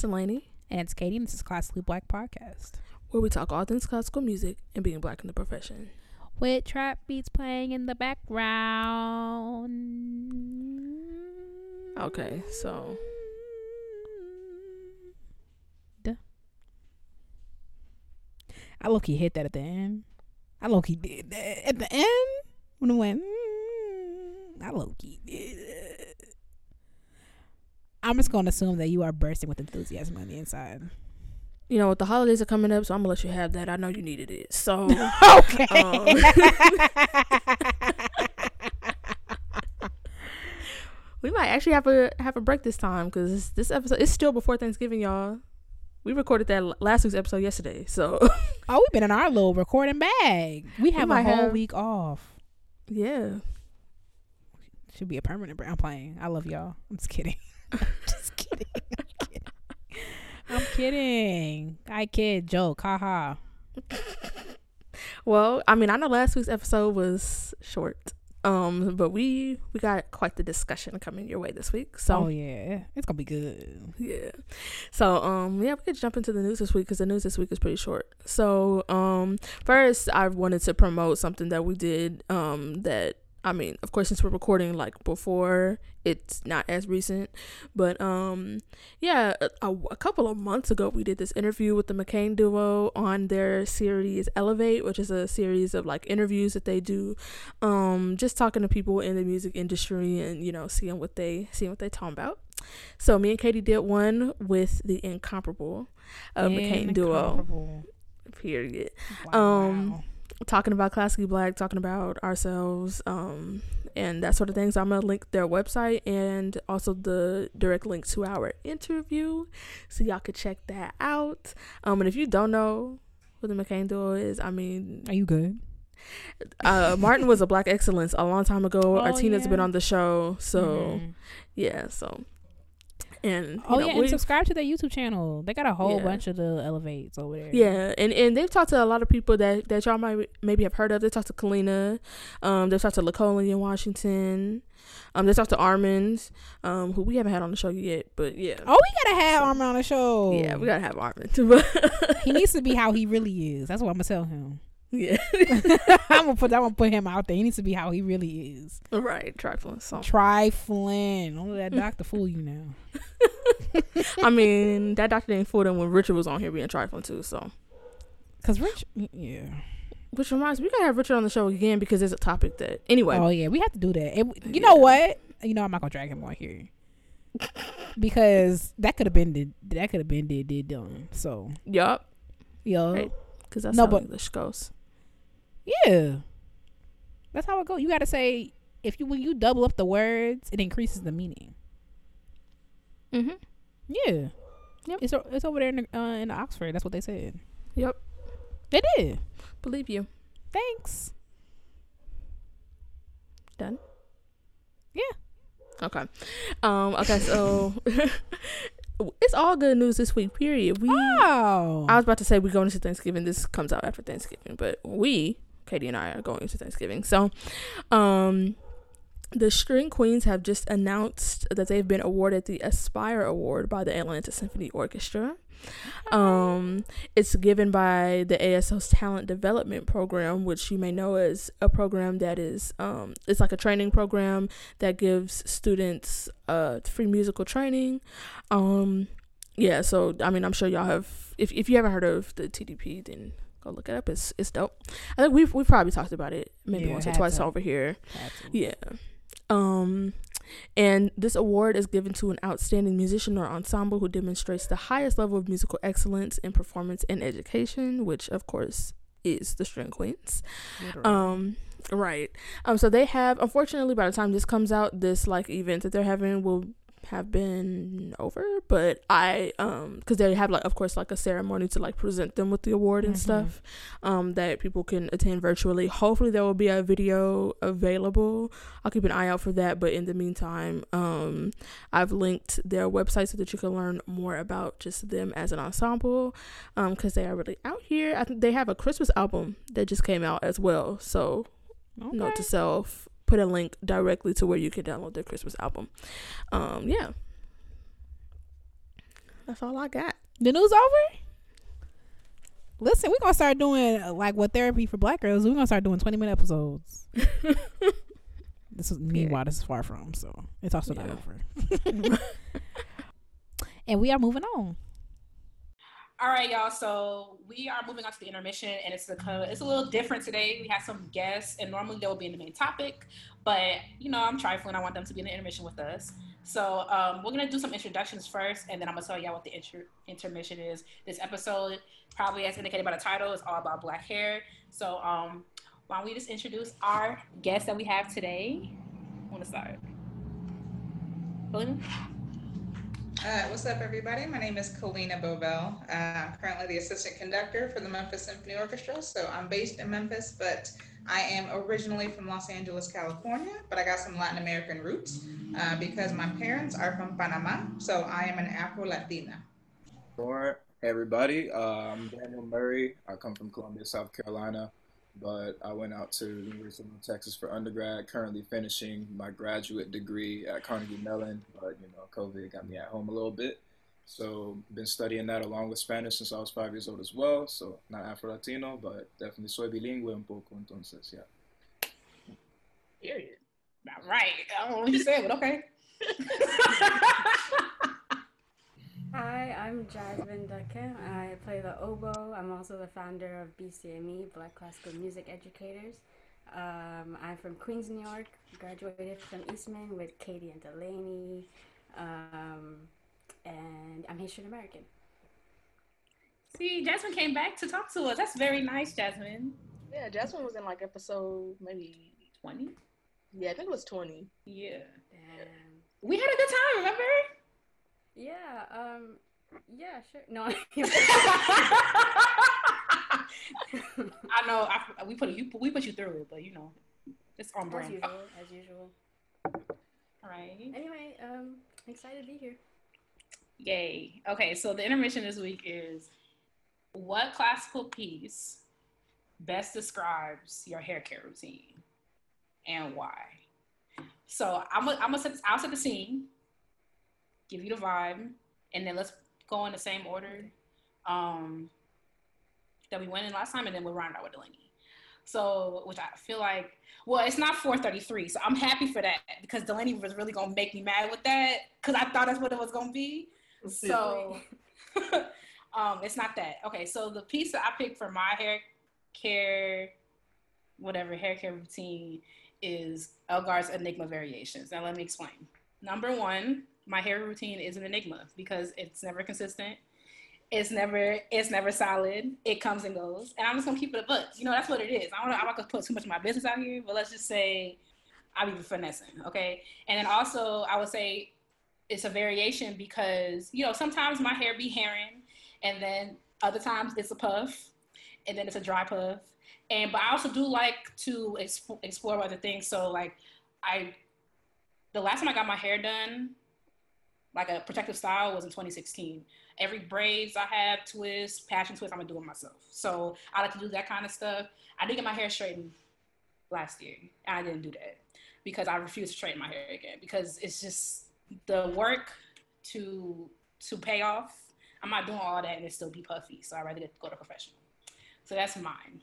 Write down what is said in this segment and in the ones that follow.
Delaney, And it's Katie, and this is Classically Black Podcast. where we talk all things classical music and being black in the profession. With trap beats playing in the background. Okay, so Duh. I low key hit that at the end. I low key did that at the end when it went. Mm, I low key did. it. I'm just gonna assume that you are bursting with enthusiasm on the inside. you know the holidays are coming up, so I'm gonna let you have that. I know you needed it, so okay. Um, we might actually have a have a break this time because this episode is still before Thanksgiving, y'all. We recorded that last week's episode yesterday, so oh, we've been in our little recording bag. We have a whole have- week off. yeah. Should be a permanent break. I'm playing. I love y'all. I'm just kidding. I'm just kidding. I'm kidding. I'm kidding. I kid. Joke. Haha. Well, I mean, I know last week's episode was short, um, but we we got quite the discussion coming your way this week. So oh yeah, it's gonna be good. Yeah. So, um, yeah, we could jump into the news this week because the news this week is pretty short. So, um, first, I wanted to promote something that we did, um, that, I mean, of course, since we're recording like before, it's not as recent, but, um, yeah, a, a, couple of months ago, we did this interview with the McCain duo on their series Elevate, which is a series of like interviews that they do, um, just talking to people in the music industry and, you know, seeing what they, seeing what they talking about. So me and Katie did one with the incomparable uh, McCain duo. Period. Wow. Um, Talking about classically black, talking about ourselves, um, and that sort of things. I'm gonna link their website and also the direct link to our interview, so y'all could check that out. Um, and if you don't know who the McCain duo is, I mean, Are you good? uh, Martin was a black excellence a long time ago. Oh, Artina's yeah. been on the show, so Mhm. yeah, so. And Oh know, yeah, and subscribe to their YouTube channel. They got a whole Yeah. bunch of the elevates over there. Yeah, and, and they've talked to a lot of people that, that y'all might maybe have heard of. They talked to Kalena, um, they've talked to Lacoli in Washington, um, they talked to Armand, um, who we haven't had on the show yet, but yeah, Oh, we gotta have Armin on the show. yeah, we gotta have Armand. He needs to be how he really is. That's what I'm gonna tell him. Yeah, I'm gonna put. I'm gonna put him out there. He needs to be how he really is. right, trifling. So Trifling. Don't let that mm. doctor fool you now. I mean, that doctor didn't fool them when Richard was on here being trifling too. So, Cause Rich, yeah. which reminds me, we gotta have Richard on the show again because there's a topic that anyway. Oh yeah, we have to do that. It- you know what? You know I'm not gonna drag him on here because that could have been did. That could have been did did done. So Yup, yo, Right. because that's No, how but- English goes. Yeah, that's how it goes. You got to say if you when you double up the words, it increases the meaning. Mm-hmm. Yeah. Yep. It's it's over there in the, uh, in Oxford. That's what they said. Yep, They did. believe you. Thanks. Done. Yeah. Okay. Um. Okay. So it's all good news this week. Period. We. Oh. I was about to say we're going into Thanksgiving. This comes out after Thanksgiving, but we, Katie and I, are going to Thanksgiving. So, um, the String Queens have just announced that they've been awarded the Aspire Award by the Atlanta Symphony Orchestra. Um, it's given by the ASO's Talent Development Program, which you may know as a program that is, um, it's like a training program that gives students uh free musical training. Um, yeah, so I mean, I'm sure y'all have. If if you haven't heard of the TDP, then go look it up. It's it's dope. I think we've we've probably talked about it maybe Yeah, once or twice to. over here. Yeah. Um and this award is given to an outstanding musician or ensemble who demonstrates the highest level of musical excellence in performance and education, which of course is the String Queens. Literally. Um right. Um so they have unfortunately by the time this comes out, this like event that they're having will have been over, but I um because they have like of course like a ceremony to like present them with the award and Mhm. stuff um that people can attend virtually. Hopefully there will be a video available. I'll keep an eye out for that, but in the meantime, um I've linked their website so that you can learn more about just them as an ensemble um because they are really out here. I think they have a Christmas album that just came out as well. So okay. note to self put a link directly to where you can download their christmas album um yeah That's all I got. The news over? Listen, we're gonna start doing uh, like what therapy for black girls. We're gonna start doing twenty minute episodes. this is meanwhile, this is far from, so it's also not Yeah. over. and we are moving on. All right, y'all. So we are moving on to the intermission, and it's a it's a little different today. We have some guests, and normally they will be in the main topic, but you know I'm trifling. I want them to be in the intermission with us. So um, we're gonna do some introductions first, and then I'm gonna tell y'all what the inter- intermission is. This episode, probably as indicated by the title, is all about black hair. So um, why don't we just introduce our guests that we have today? Want to start? Belinda? Uh, what's up, everybody? My name is Kalena Bovell. Uh, I'm currently the assistant conductor for the Memphis Symphony Orchestra. So I'm based in Memphis, but I am originally from Los Angeles, California, but I got some Latin American roots uh, because my parents are from Panama. So I am an Afro Latina. Hey everybody, uh, I'm Daniel Murray. I come from Columbia, South Carolina, but I went out to the University of Texas for undergrad. Currently finishing my graduate degree at Carnegie Mellon, but you know, COVID got me at home a little bit. So been studying that along with Spanish since I was five years old as well. So not Afro Latino, but definitely soy bilingüe un poco. Entonces, yeah. Period. Not right. I don't know what you said, but okay. Hi, I'm Jasmine Duncan. I play the oboe. I'm also the founder of BCME, Black Classical Music Educators. Um, I'm from Queens, New York. Graduated from Eastman with Katie and Delaney. Um, and I'm Haitian American. See, Jasmine came back to talk to us. That's very nice, Jasmine. Yeah, Jasmine was in like episode maybe 20? yeah, I think it was twenty. Yeah. And We had a good time, remember? Yeah, um, yeah, sure. No, I know. I, we put you we put you through it, but you know, it's on brand. as usual, as usual. All right. Anyway, um, excited to be here. Yay. Okay, so the intermission this week is what classical piece best describes your hair care routine and why? So I'm gonna I'm gonna set I'll set the scene, give you the vibe, and then let's go in the same order um, that we went in last time, and then we'll round out with Delaney. So, which I feel like, well, it's not 433, so I'm happy for that because Delaney was really gonna make me mad with that because I thought that's what it was gonna be. So, um, it's not that. Okay, so the piece that I picked for my hair care, whatever hair care routine is Elgar's Enigma Variations. Now, let me explain. Number one, my hair routine is an enigma because it's never consistent. It's never it's never solid. It comes and goes, and I'm just gonna keep it a book. You know, that's what it is. I don't. I'm not gonna put too much of my business out here, but let's just say I be finessing, okay? And then also, I would say it's a variation because you know sometimes my hair be herring, and then other times it's a puff, and then it's a dry puff. And but I also do like to exp- explore other things. So like I, the last time I got my hair done, like a protective style, was in 2016. Every braids I have, twist, passion twist, I'm gonna do it myself. So I like to do that kind of stuff. I did get my hair straightened last year, and I didn't do that because I refuse to straighten my hair again because it's just the work to to pay off. I'm not doing all that and it still be puffy, so I'd rather go to professional. So that's mine.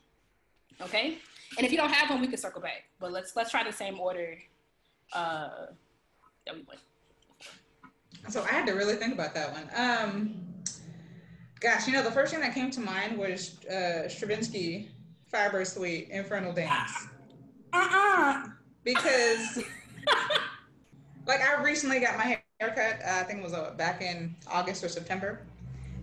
Okay, and if you don't have one, we can circle back. But let's let's try the same order uh, that we went. So I had to really think about that one. Um, gosh, you know, the first thing that came to mind was uh, Stravinsky Firebird Suite Infernal Dance. Uh-uh. because like I recently got my haircut. Uh, I think it was uh, back in August or September,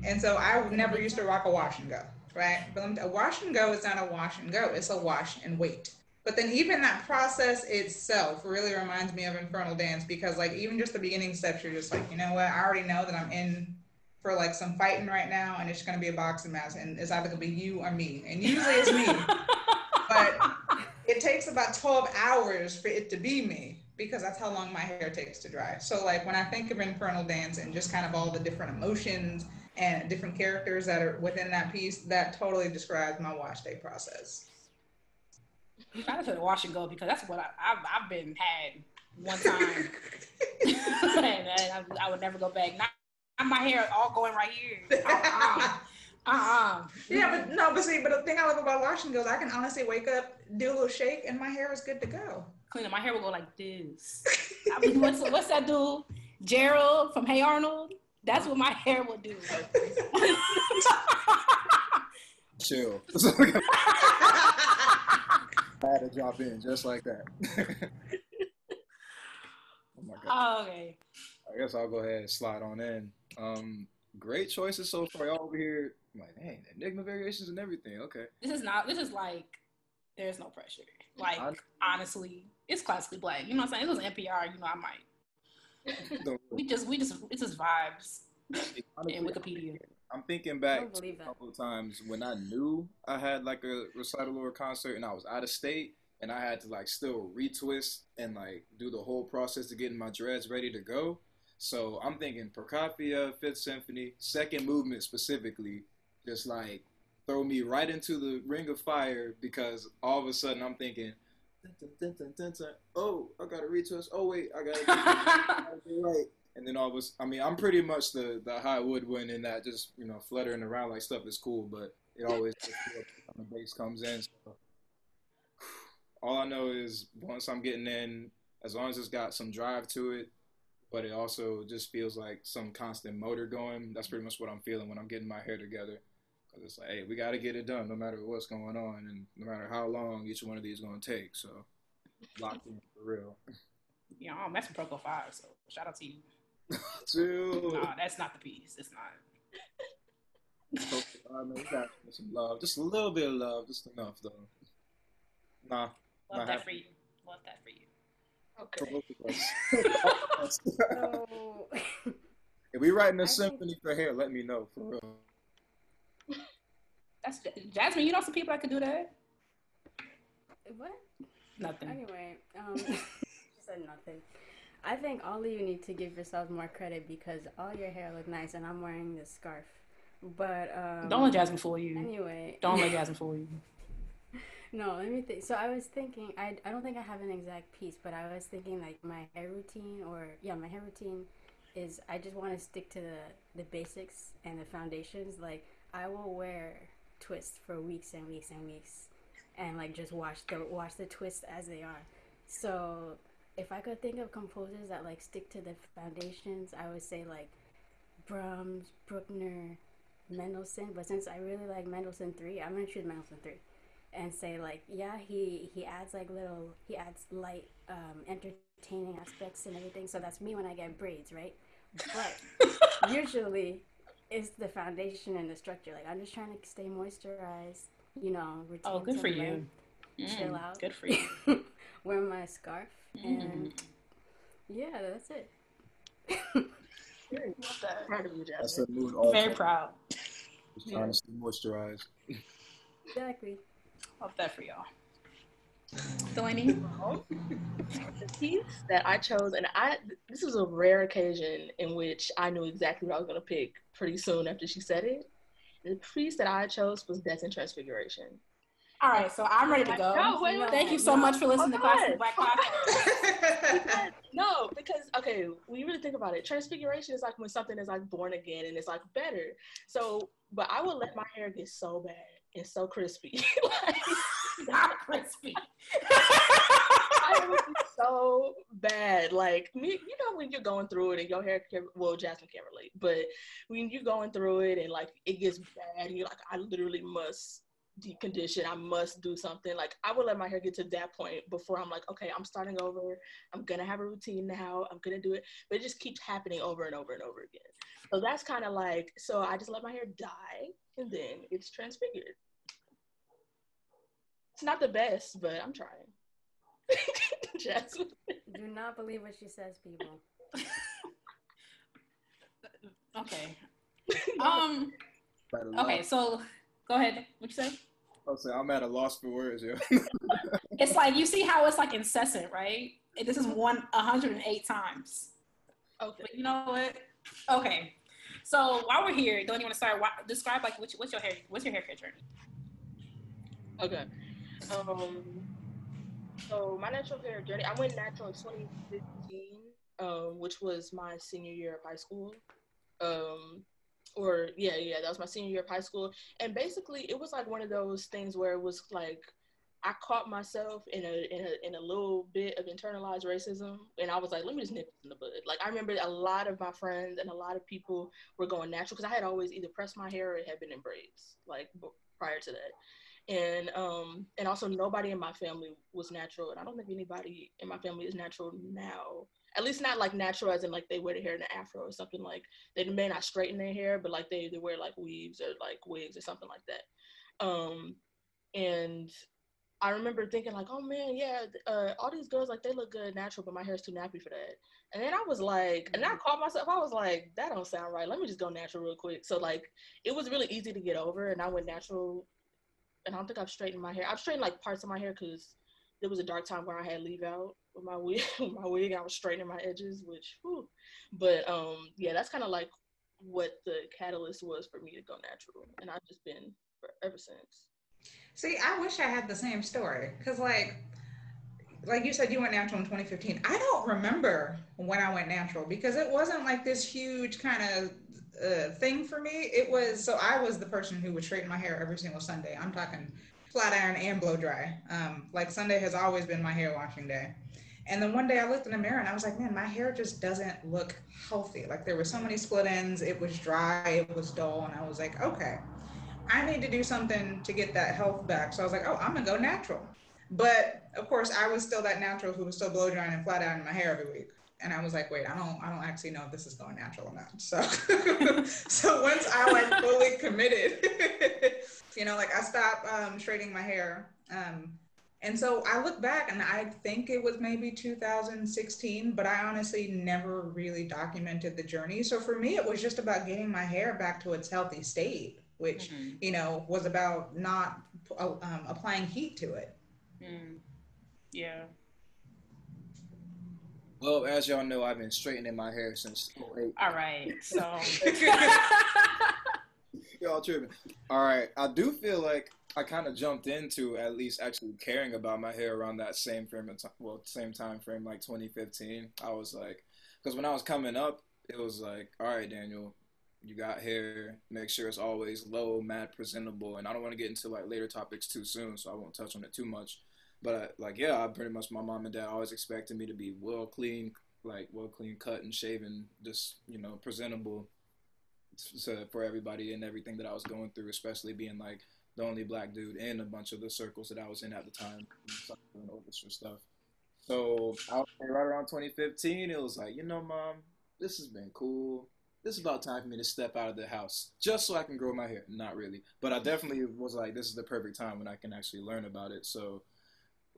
and so I never used to rock a wash and go. Right, but a wash and go is not a wash and go; it's a wash and wait. But then even that process itself really reminds me of Infernal Dance because like even just the beginning steps, you're just like, you know what? I already know that I'm in for like some fighting right now, and it's gonna be a boxing match, and it's either gonna be you or me, and usually it's me. but it takes about 12 hours for it to be me because that's how long my hair takes to dry. So like when I think of Infernal Dance and just kind of all the different emotions and different characters that are within that piece, that totally describes my wash day process. I just said wash and go because that's what I, I've, I've been had one time, and I, I would never go back. Not my hair all going right here. Uh-uh. uh-uh. Yeah, but no, but see, but the thing I love about washing goes, I can honestly wake up, do a little shake, and my hair is good to go. Clean up. My hair will go like this. I mean, what's, what's that dude? Gerald from Hey Arnold? That's what my hair will do. Chill. I had to drop in just like that. oh my god. okay. I guess I'll go ahead and slide on in. Um, great choices so far. Y'all over here, I'm like, dang, enigma variations and everything. Okay. This is not. This is like. There's no pressure. Like I- honestly, it's classically black. You know what I'm saying? If it was NPR. You know, I might. We just. We just. It's just vibes. Honestly, And Wikipedia. I'm thinking back to a couple of times when I knew I had like a recital or a concert and I was out of state and I had to like still retwist and like do the whole process to getting my dreads ready to go. So I'm thinking Prokofiev, Fifth Symphony, second movement specifically, just like throw me right into the ring of fire because all of a sudden I'm thinking, dun, dun, dun, oh, I gotta retwist. Oh wait, I gotta. do right. And then of us, I mean, I'm pretty much the the high woodwind in that, just you know, fluttering around like stuff is cool, but it always the bass comes in. So. All I know is once I'm getting in, as long as it's got some drive to it, but it also just feels like some constant motor going. That's pretty much what I'm feeling when I'm getting my hair together. Cause it's like, hey, we got to get it done, no matter what's going on, and no matter how long each one of these is going to take. So, locked in for real. yeah, I'm messing Proco Five. So shout out to you. Chill. Nah, that's not the piece. It's not. I mean, we some love, just a little bit of love, just enough though. Nah, Love that happy. for you. Love that for you. for Okay. both of us. So, if we writing a I think- symphony for hair, let me know for real. That's Jasmine. You know some people that could do that. what? Nothing. Anyway, um, she said nothing. I think all of you need to give yourselves more credit because all your hair look nice, and I'm wearing this scarf. But um, Don't let Jasmine fool you. Anyway, Don't let Jasmine fool you. No, let me think. So I was thinking, I, I don't think I have an exact piece, but I was thinking like my hair routine, or yeah, my hair routine is I just want to stick to the the basics and the foundations. Like I will wear twists for weeks and weeks and weeks, and like just watch the watch the twists as they are. So if I could think of composers that like stick to the foundations, I would say like Brahms, Bruckner, Mendelssohn. But since I really like Mendelssohn three, I'm gonna choose Mendelssohn three and say like yeah he he adds like little he adds light um entertaining aspects and everything so that's me when i get braids right but usually it's the foundation and the structure like i'm just trying to stay moisturized you know retain Oh, good for you. length, chill Mm, out Good for you. wear my scarf Mm. and yeah that's it that. Proud of you, That's Jasmine. the mood. All Very time. proud. Just trying to stay moisturized. exactly Love that for y'all. Delaney? Well, the piece that I chose, and I this was a rare occasion in which I knew exactly what I was going to pick pretty soon after she said it. The piece that I chose was Death and Transfiguration. All right, so I'm ready to go. No, wait, wait, Thank you so no. much for listening to Hold Classic on. Black Class. No, because okay, when you really think about it, transfiguration is like when something is like born again and it's like better. So, but I would let my hair get so bad and so crispy, like Not crispy. I would be so bad. Like me, you know, when you're going through it and your hair, can, well, Jasmine can't relate, but when you're going through it and like it gets bad, and you're like, I literally must decondition. I must do something. Like I would let my hair get to that point before I'm like, okay, I'm starting over. I'm gonna have a routine now. I'm gonna do it, but it just keeps happening over and over and over again. So that's kind of like, so I just let my hair die, and then it's transfigured. It's not the best, but I'm trying. Jasmine. do not believe what she says people Okay. Um. Okay. So go ahead. What you say? I'll say I'm at a loss for words, yo. It's like you see how it's like incessant, right? This is one 108 times. Okay. But you know what? Okay. So while we're here, don't you want to start? Why, describe like what's, what's your hair? What's your haircut journey? Okay. Um. So my natural hair journey, I went natural in 2015, um, which was my senior year of high school. Um, or yeah, yeah, that was my senior year of high school. And basically, it was like one of those things where it was like I caught myself in a in a in a little bit of internalized racism, and I was like, let me just nip this in the bud. Like I remember a lot of my friends and a lot of people were going natural because I had always either pressed my hair or it had been in braids, like b- prior to that. And um and also nobody in my family was natural, and I don't think anybody in my family is natural now. At least not like natural as in like they wear their hair in an afro or something like they may not straighten their hair, but like they, they wear like weaves or like wigs or something like that. Um and I remember thinking like, oh man, yeah, uh, all these girls like they look good natural, but my hair's too nappy for that. And then I was like, and I Mm-hmm. myself. I was like, that don't sound right. Let me just go natural real quick. So like, it was really easy to get over, and I went natural. And I don't think I've straightened my hair. I've straightened like parts of my hair because there was a dark time where I had leave out with my wig. my wig, I was straightening my edges, which, whew. but um, yeah, that's kind of like what the catalyst was for me to go natural, and I've just been for, ever since. See, I wish I had the same story because, like, like you said, you went natural in 2015. I don't remember when I went natural because it wasn't like this huge kind of uh, thing for me. It was so I was the person who would straighten my hair every single Sunday. I'm talking flat iron and blow dry. Um, like Sunday has always been my hair washing day. And then one day I looked in the mirror and I was like, man, my hair just doesn't look healthy. Like there were so many split ends, it was dry, it was dull, and I was like, okay. I need to do something to get that health back. So I was like, oh, I'm gonna go natural. But of course, I was still that natural who was still blow drying and flat ironing my hair every week. And I was like, wait, I don't, I don't actually know if this is going natural or not. So, so once I like fully committed, you know, like I stopped um, straightening my hair. Um, and so I look back and I think it was maybe 2016, but I honestly never really documented the journey. So for me, it was just about getting my hair back to its healthy state which Mhm. you know was about not uh, um, applying heat to it. Mm. Yeah. Well, as y'all know, I've been straightening my hair since 08. All right. So. Y'all tripping. All right. I do feel like I kind of jumped into at least actually caring about my hair around that same frame of time. Well, same time frame, like 2015. I was like, because when I was coming up, it was like, all right, Daniel, you got hair. Make sure it's always low, matte, presentable. And I don't want to get into like later topics too soon, so I won't touch on it too much. But uh, like, yeah, I pretty much my mom and dad always expected me to be well clean, like well clean cut and shaven, just you know presentable so for everybody and everything that I was going through, especially being like the only black dude in a bunch of the circles that I was in at the time, doing orchestra stuff. So I right around 2015, it was like, you know, mom, this has been cool. This is about time for me to step out of the house just so I can grow my hair. Not really, but I definitely was like, this is the perfect time when I can actually learn about it. So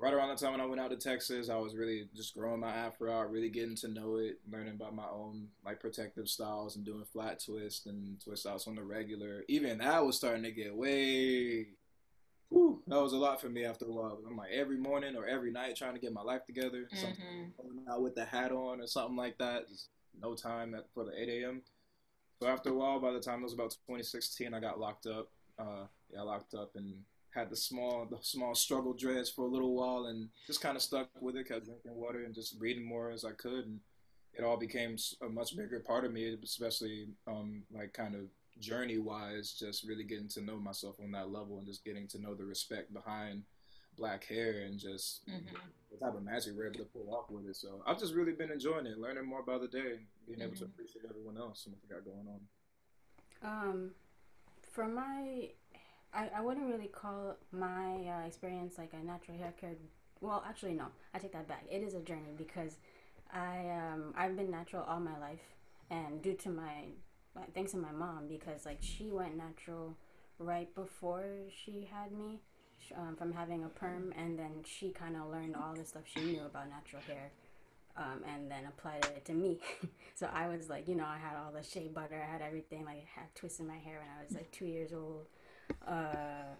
right around the time when I went out to Texas, I was really just growing my afro out, really getting to know it, learning about my own like protective styles and doing flat twists and twist outs on the regular. Even that was starting to get way. Whew, that was a lot for me after a while. I'm like every morning or every night trying to get my life together. Mhm. out with the hat on or something like that. Just no time at, for the 8 a.m. So after a while, by the time it was about 2016, I got locked up. Uh, yeah, locked up and had the small, the small struggle dreads for a little while, and just kind of stuck with it. Kept drinking water and just reading more as I could, and it all became a much bigger part of me, especially um, like kind of journey wise, just really getting to know myself on that level and just getting to know the respect behind black hair and just Mhm. the type of magic we're able to pull off with it. So I've just really been enjoying it, learning more about the day, and being able to Mhm. appreciate everyone else and what they got going on. Um, for my, I, I wouldn't really call my uh, experience like a natural hair care. Well, actually, no. I take that back. It is a journey because I um I've been natural all my life, and due to my thanks to my mom because like she went natural right before she had me um, from having a perm, and then she kind of learned all the stuff she knew about natural hair. Um, and then applied it to me. so I was like, you know, I had all the shea butter, I had everything, like I had twists in my hair when I was like two years old. Uh,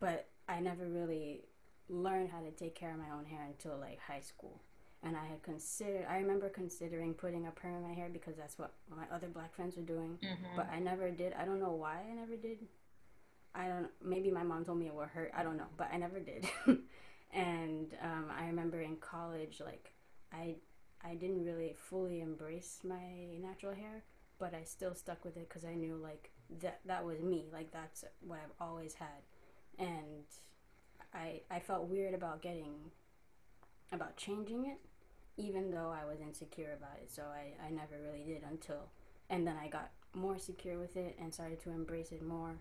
but I never really learned how to take care of my own hair until like high school. And I had considered, I remember considering putting a perm in my hair because that's what my other black friends were doing. Mhm. But I never did. I don't know why I never did. I don't. Maybe my mom told me it would hurt. I don't know, but I never did. and um, I remember in college, like I, I didn't really fully embrace my natural hair but I still stuck with it because I knew like that that was me. Like that's what I've always had, and I I felt weird about getting about changing it, even though I was insecure about it. So I I never really did until, and then I got more secure with it and started to embrace it more.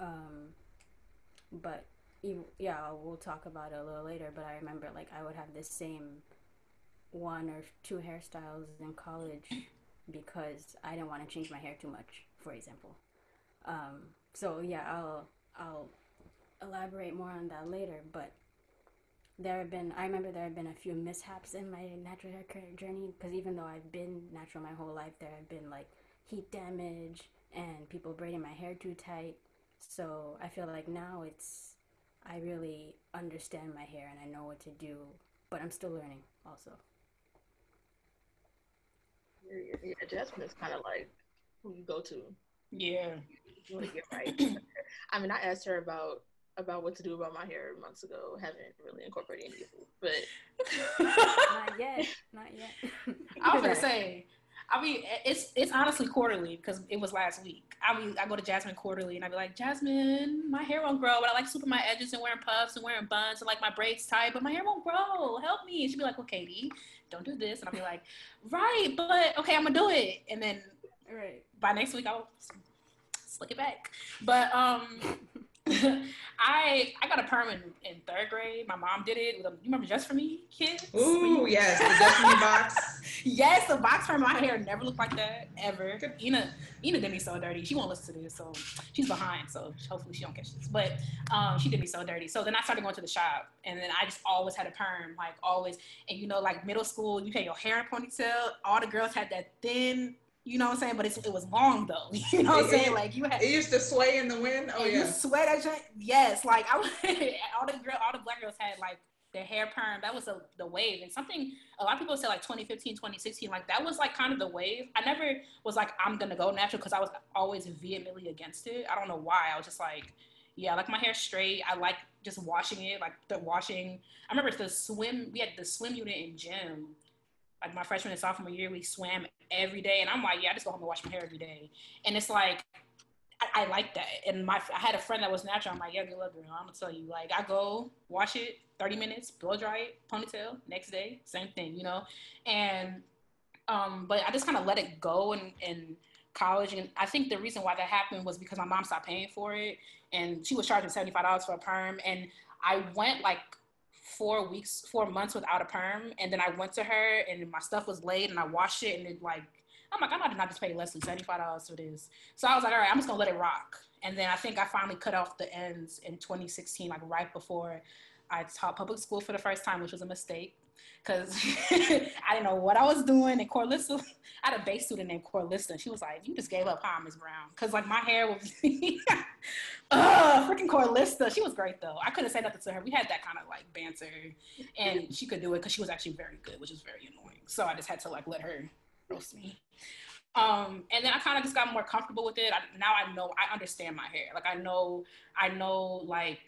Um, but yeah, we'll talk about it a little later. But I remember like I would have the same one or two hairstyles in college because I didn't want to change my hair too much, for example. Um, so yeah, I'll I'll elaborate more on that later. But there have been I remember there have been a few mishaps in my natural hair journey because even though I've been natural my whole life, there have been like heat damage and people braiding my hair too tight. So I feel like now it's I really understand my hair and I know what to do, but I'm still learning also. Yeah, Jasmine is kind of like who you go to. Yeah. You want to get right. I mean, I asked her about about what to do about my hair months ago. Haven't really incorporated any of it, but not yet, not yet. I was gonna say, I mean, it's it's honestly quarterly because it was last week. I mean, I go to Jasmine quarterly and I'd be like, Jasmine, my hair won't grow, but I like swooping my edges and wearing puffs and wearing buns and like my braids tight, but my hair won't grow. Help me. And she'd be like, Well, Katie, don't do this. And I'll be like, Right, but okay, I'm gonna do it. And then right by next week I'll slick it back. But um I I got a perm in, in third grade. My mom did it. With a, you remember Just for Me kids? Ooh, yes, the Just for Me box. yes, the box perm. My hair never looked like that ever. Ina Ina did me so dirty. She won't listen to this, so she's behind. So hopefully she don't catch this. But um, she did me so dirty. So then I started going to the shop, and then I just always had a perm, like always. And you know, like middle school, you had your hair in ponytail. All the girls had that thin you know what I'm saying? But it was long though. You know what I'm saying? Like you had it used to sway in the wind. Oh yeah. You sweat at your yes. Like I all the girl all the black girls had like their hair perm. That was a, the wave. And something a lot of people say like 2015, 2016, like that was like kind of the wave. I never was like I'm gonna go natural because I was always vehemently against it. I don't know why. I was just like, yeah, I like my hair straight. I like just washing it, like the washing. I remember the swim. We had the swim unit in gym like my freshman and sophomore year, we swam every day, and I'm like, yeah, I just go home and wash my hair every day, and it's like. I, I like that, and my I had a friend that was natural. I'm like, yeah, good luck, girl. I'm gonna tell you, like, I go wash it, 30 minutes, blow dry it, ponytail, next day, same thing, you know, and um, but I just kind of let it go and and college. And I think the reason why that happened was because my mom stopped paying for it and she was charging $75 for a perm. And I went like four weeks, four months without a perm. And then I went to her and my stuff was laid and I washed it and it like, I'm like, I'm not gonna just pay Leslie $75 for this. So I was like, all right, I'm just gonna let it rock. And then I think I finally cut off the ends in 2016, like right before I taught public school for the first time, which was a mistake because I didn't know what I was doing. And Corlissa, I had a base student named Corlissa. She was like, "You just gave up, huh, Miss Brown?" Because like my hair was, uh, freaking Corlissa. She was great though. I couldn't say nothing to her. We had that kind of like banter, and she could do it because she was actually very good, which was very annoying. So I just had to like let her roast me. Um, and then I kind of just got more comfortable with it. I, now I know I understand my hair. Like I know, I know like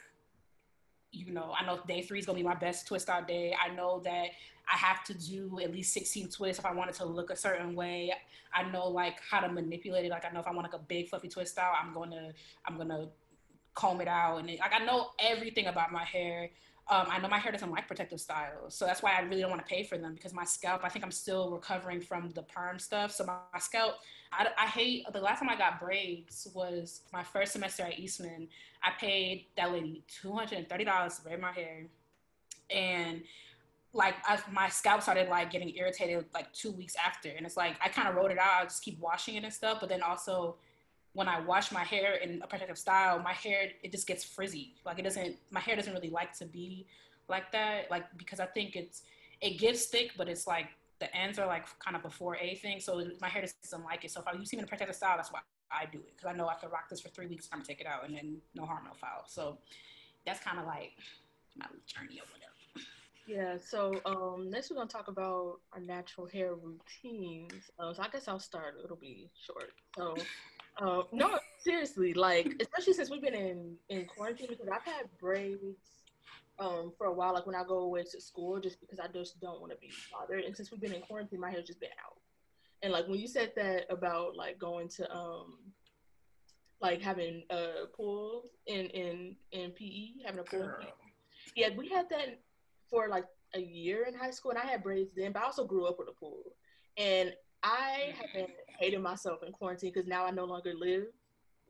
you know, I know day three is gonna be my best twist out day. I know that I have to do at least 16 twists if I want it to look a certain way. I know like how to manipulate it. Like I know if I want like a big fluffy twist out, I'm gonna I'm gonna comb it out and it, like I know everything about my hair. Um, I know my hair doesn't like protective styles, so that's why I really don't want to pay for them because my scalp. I think I'm still recovering from the perm stuff, so my, my scalp. I, I, hate the last time I got braids was my first semester at Eastman. I paid that lady two hundred and thirty dollars to braid my hair, and like I, my scalp started like getting irritated like two weeks after, and it's like I kind of wrote it out. I just keep washing it and stuff, but then also when I wash my hair in a protective style, my hair it just gets frizzy. Like it doesn't, my hair doesn't really like to be like that. Like because I think it's it gives thick, but it's like the ends are like kind of before a thing. So my hair just doesn't like it. So if I use me in a protective style, that's why I do it because I know I can rock this for three weeks. I'm gonna take it out and then no harm, no foul. So that's kind of like my journey or whatever. Yeah, so um, next we're gonna talk about our natural hair routines. Uh, so I guess I'll start. It'll be short. So um, no, seriously, like especially since we've been in in quarantine because I've had braids um for a while, like when I go away to school, just because I just don't want to be bothered. And since we've been in quarantine, my hair's just been out. And like when you said that about like going to um like having a pool in in in PE, having a pool. Yeah, we had that for like a year in high school, and I had braids then, but I also grew up with a pool. And I have been hating myself in quarantine because now I no longer live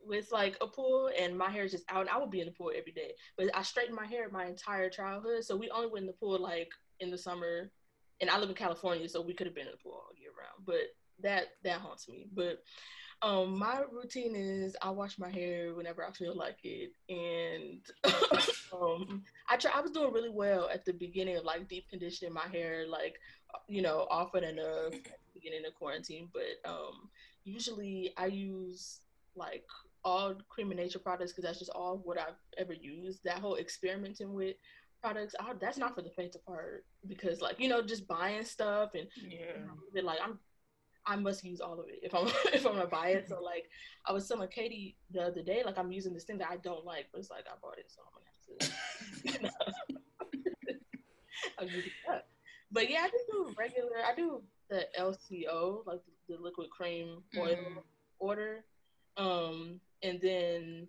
with like a pool, and my hair is just out. And I would be in the pool every day, but I straightened my hair my entire childhood, so we only went in the pool like in the summer. And I live in California, so we could have been in the pool all year round. But that that haunts me. But um, my routine is I wash my hair whenever I feel like it, and um, I try. I was doing really well at the beginning of like deep conditioning my hair, like you know, often enough beginning of quarantine. But um, usually I use like all cream nature products because that's just all what I've ever used. That whole experimenting with products, I, that's not for the faint of heart because like you know, just buying stuff and Yeah. like I'm I must use all of it if I'm if I'm gonna buy it. So like I was telling Katie the other day, like I'm using this thing that I don't like, but it's like I bought it, so I'm gonna have to I'll use it up. But yeah, I just do regular I do the LCO, like the, the liquid cream oil Mhm. order. Um and then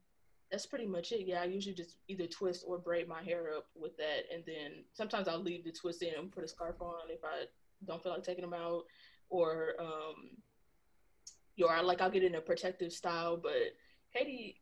that's pretty much it. Yeah, I usually just either twist or braid my hair up with that, and then sometimes I'll leave the twist in and put a scarf on if I don't feel like taking them out, or um, or like I'll get in a protective style. But Katie,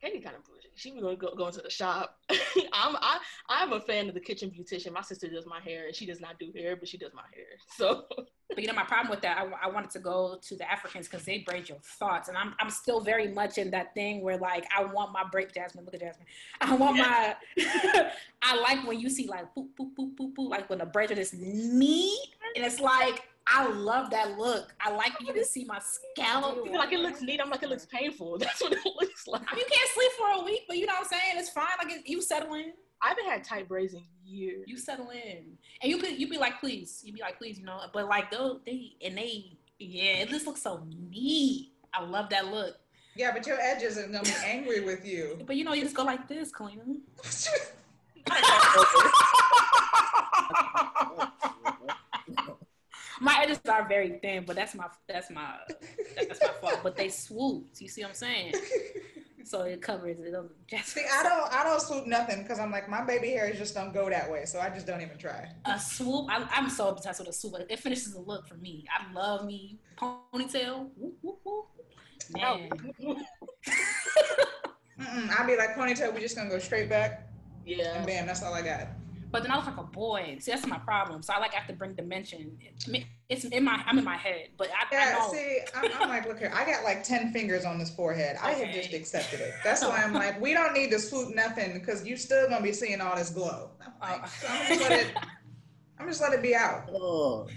Katie kind of. She was gonna go, go into the shop. I'm I I'm a fan of the kitchen beautician. My sister does my hair, and she does not do hair, but she does my hair. So But you know, my problem with that, I, I wanted to go to the Africans because they braid your thoughts, and I'm I'm still very much in that thing where like I want my braid, Jasmine. Look at Jasmine. I want my. I like when you see like boop boop boop boop boop, like when the braids are this neat, and it's like I love that look. I like you to see my scalp. I feel like it looks neat. I'm like it looks painful. That's what it looks like. You can't sleep for a week, but you know what I'm saying? It's fine. Like it, you settle in. I haven't had tight braids in years. you settle in and you could you be like please you be like please you know but like they'll they and they yeah it just looks so neat i love that look Yeah, but your edges are gonna be angry with you. but you know you just go like this Kalena. my edges are very thin but that's my that's my that's my fault but they swooped you see what i'm saying so it covers it just See, I don't, I don't swoop nothing because I'm like my baby hairs just don't go that way, so I just don't even try. a swoop I, i'm so obsessed with a swoop it finishes the look for me i love me ponytail Whoop, whoop, whoop. Oh. man I'd be like ponytail. We just gonna go straight back, and Yeah. bam, that's all I got. But then I look like a boy. See, that's my problem. So I like have to bring dimension. It's in my I'm in my head, but I, I Yeah, know. see, I'm, I'm like, look here, I got like ten fingers on this forehead. I have just accepted it. That's why I'm like, we don't need to swoop nothing because you still gonna be seeing all this glow. I'm like, Oh. so I'm just let it, I'm just let it be out. Oh.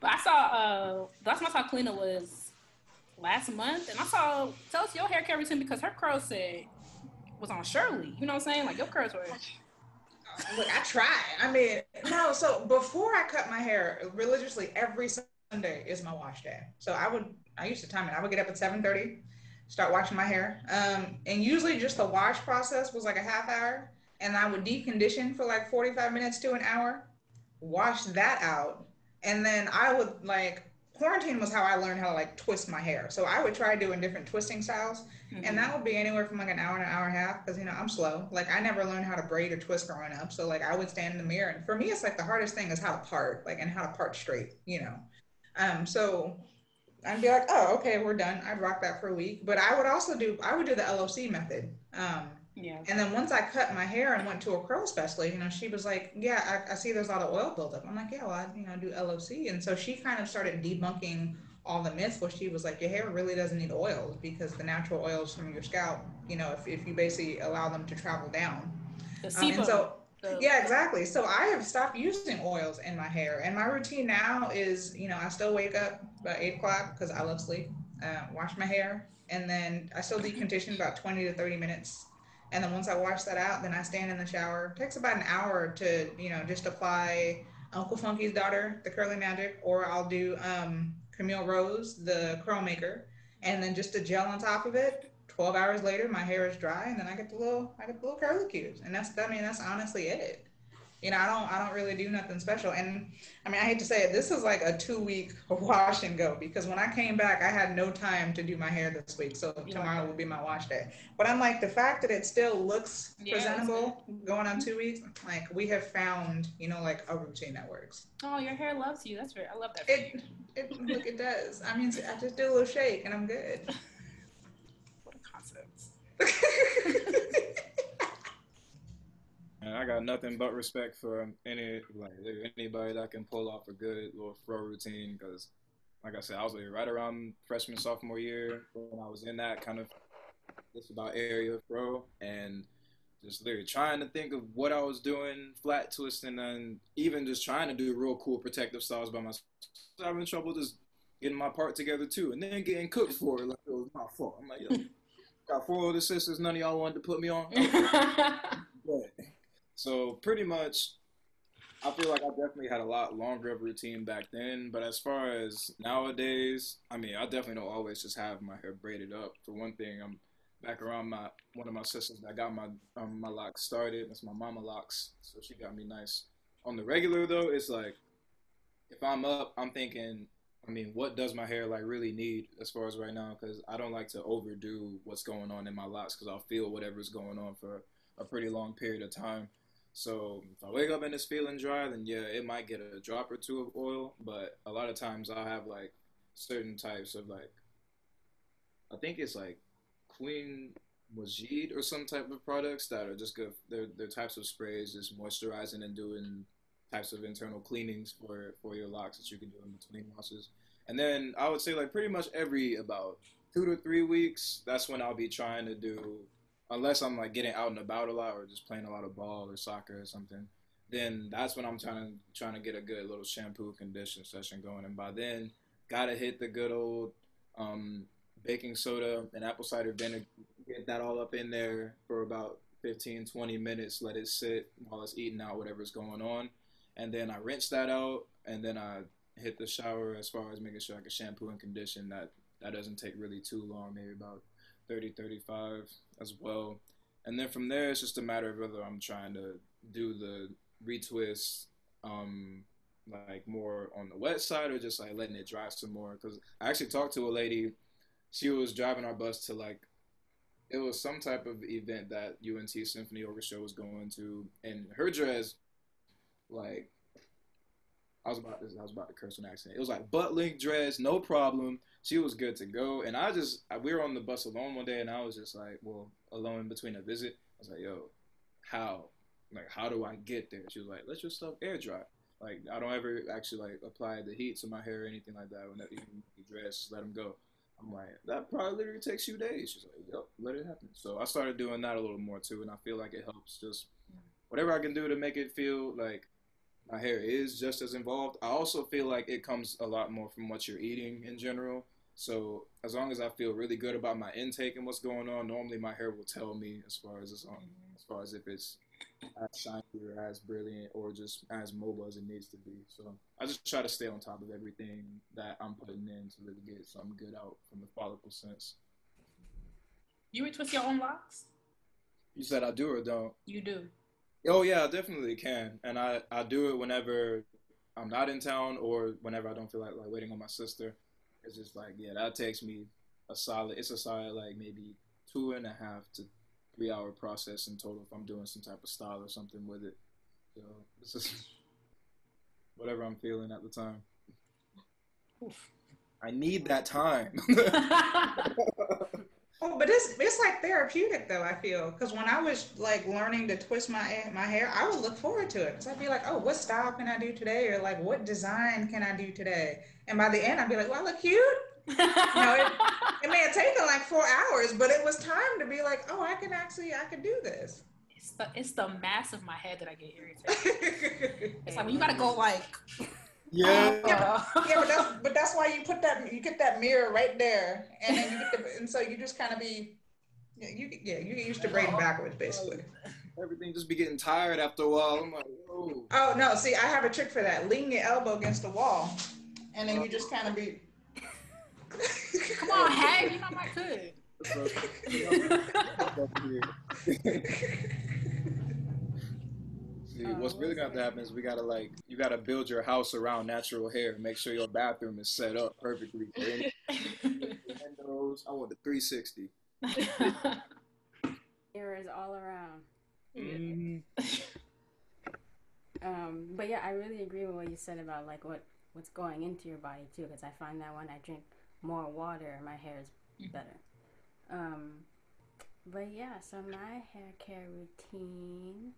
But I saw uh last time I saw Kalena was last month, and I saw tell us your hair care routine because her curls said was on Shirley. You know what I'm saying? Like your curls were. Look, I try. I mean, no. So before I cut my hair religiously, every Sunday is my wash day. So I would, I used to time it. I would get up at seven thirty, start washing my hair, um, and usually just the wash process was like a half hour, and I would decondition for like forty five minutes to an hour, wash that out, and then I would like quarantine was how I learned how to like twist my hair. So I would try doing different twisting styles. And that would be anywhere from like an hour and an hour and a half because you know I'm slow. Like I never learned how to braid or twist growing up. So like I would stand in the mirror and for me it's like the hardest thing is how to part, like and how to part straight, you know. Um so I'd be like, oh okay, we're done. I'd rock that for a week. But I would also do I would do the LOC method. Um yeah. and then once I cut my hair and went to a curl specialist, you know, she was like, "Yeah, I, I see there's a lot of oil buildup." I'm like, "Yeah, well, I, you know, do LOC," and so she kind of started debunking all the myths. Where she was like, "Your hair really doesn't need oils because the natural oils from your scalp, you know, if, if you basically allow them to travel down." The Um, and so the- yeah, exactly. So I have stopped using oils in my hair, and my routine now is, you know, I still wake up about eight o'clock because I love sleep. Uh, wash my hair, and then I still decondition about twenty to thirty minutes. And then once I wash that out, then I stand in the shower. It takes about an hour to, you know, just apply Uncle Funky's daughter, the curly magic, or I'll do um, Camille Rose, the curl maker, and then just a gel on top of it. Twelve hours later, my hair is dry, and then I get the little, I get the little curly cues, and that's, I mean, that's honestly it. You know, I don't I don't really do nothing special. And I mean, I hate to say it, this is like a two week wash and go because when I came back, I had no time to do my hair this week. So tomorrow will be my wash day. But I'm like the fact that it still looks Yeah, presentable going on two weeks, like we have found, you know, like a routine that works. Oh, your hair loves you. That's very. I love that. It it look it does. I mean I just do a little shake and I'm good. What a concept. And I got nothing but respect for any like anybody that can pull off a good little throw routine because, like I said, I was like right around freshman sophomore year when I was in that kind of just about area of throw and just literally trying to think of what I was doing, flat twisting, and even just trying to do real cool protective styles by myself. I was having trouble just getting my part together too, and then getting cooked for it like it was my fault. I'm like, yo, got four older sisters, none of y'all wanted to put me on. But, so pretty much, I feel like I definitely had a lot longer of routine back then. But as far as nowadays, I mean, I definitely don't always just have my hair braided up. For one thing, I'm back around my one of my sisters that got my um, my locks started. That's my mama locks, so she got me nice. On the regular though, it's like if I'm up, I'm thinking. I mean, what does my hair like really need as far as right now? Because I don't like to overdo what's going on in my locks because I'll feel whatever's going on for a pretty long period of time. So if I wake up and it's feeling dry, then yeah, it might get a drop or two of oil. But a lot of times I'll have like certain types of like, I think it's like Queen Majid or some type of products that are just good. They're, they're types of sprays just moisturizing and doing types of internal cleanings for, for your locks that you can do in between washes. And then I would say like pretty much every about two to three weeks, that's when I'll be trying to do unless I'm like getting out and about a lot or just playing a lot of ball or soccer or something, then that's when I'm trying to trying to get a good little shampoo condition session going. And by then, gotta hit the good old um, baking soda and apple cider vinegar. Get that all up in there for about 15, 20 minutes. Let it sit while it's eating out whatever's going on, and then I rinse that out, and then I hit the shower as far as making sure I can shampoo and condition. That that doesn't take really too long, maybe about 30, 35 as well. And then from there, it's just a matter of whether I'm trying to do the retwist, um, like more on the wet side or just like letting it dry some more. Because I actually talked to a lady, she was driving our bus to like, it was some type of event that UNT Symphony Orchestra was going to, and her dress, like, I was about to, I was about to curse an accent. It was like butt link dress, no problem. She was good to go, and I just we were on the bus alone one day, and I was just like, well, alone between a visit. I was like, yo, how, like, how do I get there? She was like, let your stuff air dry. Like, I don't ever actually like apply the heat to my hair or anything like that. Whenever you dress, just let them go. I'm like, that probably literally takes you days. She's like, yep, let it happen. So I started doing that a little more too, and I feel like it helps. Just whatever I can do to make it feel like my hair is just as involved. I also feel like it comes a lot more from what you're eating in general. So as long as I feel really good about my intake and what's going on, normally my hair will tell me as far as it's on, as far as if it's as shiny or as brilliant or just as mobile as it needs to be. So I just try to stay on top of everything that I'm putting in to really get something good out from the follicle sense. You retwist your own locks? You said I do or don't? You do. Oh yeah, I definitely can, and I I do it whenever I'm not in town or whenever I don't feel like like waiting on my sister. It's just like yeah, that takes me a solid. It's a solid like maybe two and a half to three hour process in total if I'm doing some type of style or something with it. So it's just whatever I'm feeling at the time. I need that time. Oh, but it's it's like therapeutic though. I feel because when I was like learning to twist my my hair, I would look forward to it because I'd be like, oh, what style can I do today, or like what design can I do today? And by the end, I'd be like, well, I look cute. You know, it, it may have taken like four hours, but it was time to be like, oh, I can actually I can do this. It's the it's the mass of my head that I get irritated. It's like you gotta go like. Yeah. yeah, but, yeah, but that's but that's why you put that you get that mirror right there, and then you get the, and so you just kind of be, yeah, you yeah you get used to braiding backwards basically. Everything just be getting tired after a while. I'm like, oh. Oh no, see, I have a trick for that. Lean your elbow against the wall, and then you just kind of be. Come on, hey, you know I could. See, what's really what's gonna have to that? happen is we gotta like you gotta build your house around natural hair. Make sure your bathroom is set up perfectly for windows. I want the 360. Mirrors all around. Mhm. Um, but yeah, I really agree with what you said about like what what's going into your body too, because I find that when I drink more water, my hair is Mhm. better. Um, but yeah, so my hair care routine.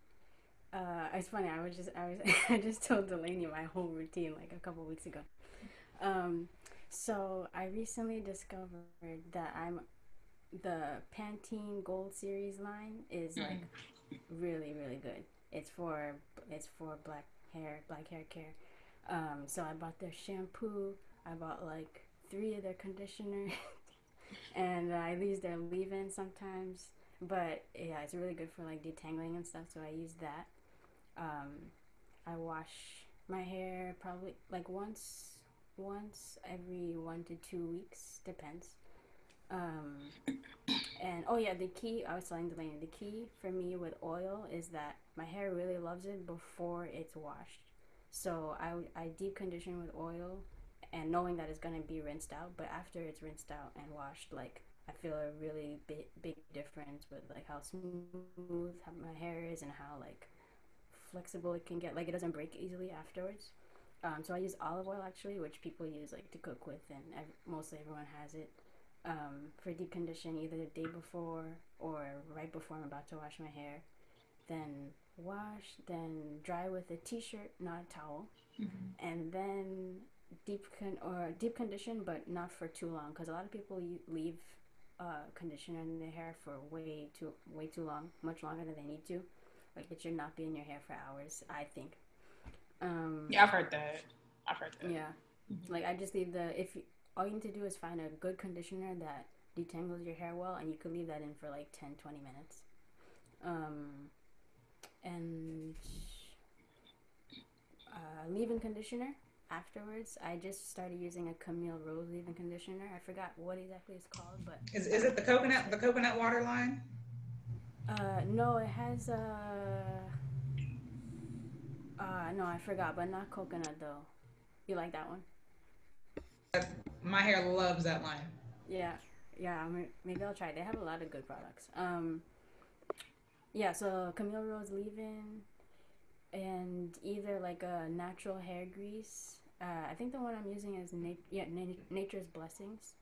Uh, it's funny. I was just I was I just told Delaney my whole routine like a couple weeks ago. Um, so I recently discovered that I'm the Pantene Gold Series line is like really really good. It's for it's for black hair, black hair care. Um, so I bought their shampoo. I bought like three of their conditioners, and I use their leave-in sometimes. But yeah, it's really good for like detangling and stuff. So I use that. Um, I wash my hair probably like once once every one to two weeks depends. Um, and oh yeah, the key I was telling Delaney, the key for me with oil is that my hair really loves it before it's washed. So I I deep condition with oil, and knowing that it's gonna be rinsed out. But after it's rinsed out and washed, like I feel a really big big difference with like how smooth my hair is and how like flexible it can get. Like it doesn't break easily afterwards. Um, so I use olive oil actually, which people use like to cook with, and ev- mostly everyone has it um, for deep condition either the day before or right before I'm about to wash my hair. Then wash, then dry with a t-shirt, not a towel, and then deep con- or deep condition, but not for too long, because a lot of people leave uh, conditioner in their hair for way too way too long, much longer than they need to. Like it should not be in your hair for hours. I think. Um, yeah, I've heard that. I've heard that. yeah. Like I just leave the if you, all you need to do is find a good conditioner that detangles your hair well and you can leave that in for like 10 20 minutes. Um and uh, leave-in conditioner afterwards I just started using a Camille Rose leave-in conditioner. I forgot what exactly it's called, but Is, is it the coconut the coconut water line? Uh no, it has a uh no, I forgot, but not coconut though. You like that one? My hair loves that line. Yeah, yeah. Maybe I'll try. it. They have a lot of good products. Um, yeah. So Camille Rose leave-in, and either like a natural hair grease. Uh, I think the one I'm using is nat- yeah na- Nature's Blessings,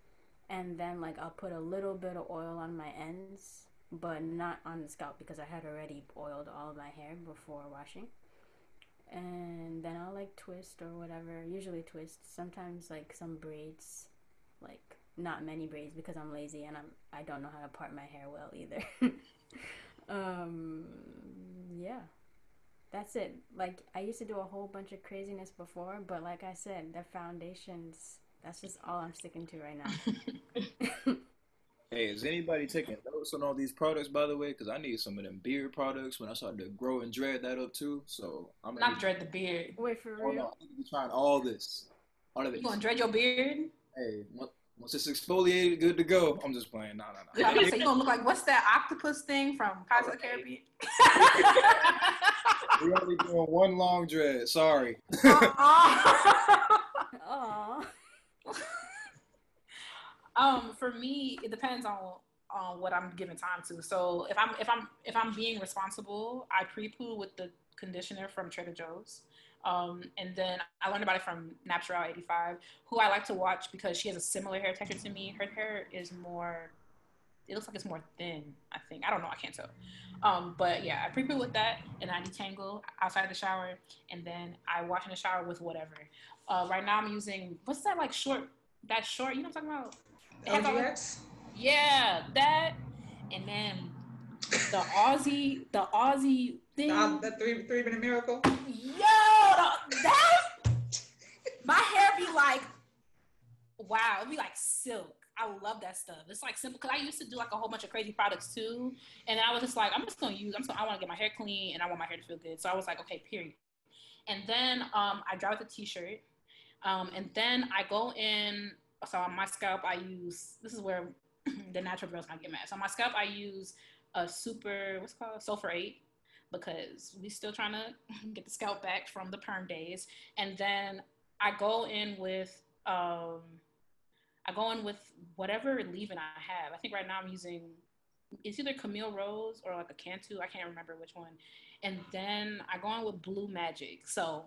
and then like I'll put a little bit of oil on my ends, but not on the scalp because I had already oiled all of my hair before washing. And then I'll like twist or whatever. Usually twist. Sometimes like some braids, like not many braids because I'm lazy and I'm I don't know how to part my hair well either. um yeah. That's it. Like I used to do a whole bunch of craziness before, but like I said, the foundations that's just all I'm sticking to right now. Hey, is anybody taking notes on all these products, by the way? Because I need some of them beard products when I start to grow and dread that up too. So I'm gonna Not be, dread the beard. Wait for hold on, real? I'm gonna be trying all this. All of You it. gonna dread your beard? Hey, once, once it's exfoliated, good to go. I'm just playing. No, no, I'm no. you gonna look like what's that octopus thing from Pirates of the Caribbean? we only doing one long dread. Sorry. Uh-uh. Aw. Um, for me, it depends on on what I'm giving time to. So if I'm if I'm if I'm being responsible, I pre-poo with the conditioner from Trader Joe's. Um, and then I learned about it from Naptural85, who I like to watch because she has a similar hair texture to me. Her hair is more, it looks like it's more thin, I think. I don't know, I can't tell. Um, but yeah, I pre-poo with that and I detangle outside the shower and then I wash in the shower with whatever. Uh, right now I'm using, what's that like short, that short, you know what I'm talking about? OGX? Yeah, that, and then the Aussie, the Aussie thing. The, the three three minute miracle. Yo, that my hair be like, wow, it'd be like silk. I love that stuff. It's like simple because I used to do like a whole bunch of crazy products too, and then I was just like, I'm just gonna use. I'm so I want to get my hair clean and I want my hair to feel good. So I was like, okay, period. And then um, I with a t-shirt, um, and then I go in. So on my scalp, I use. This is where the natural girls might get mad. So on my scalp, I use a super what's called sulfur eight. because we still trying to get the scalp back from the perm days. And then I go in with um, I go in with whatever leave-in I have. I think right now I'm using it's either Camille Rose or like a Cantu. I can't remember which one. And then I go in with Blue Magic. So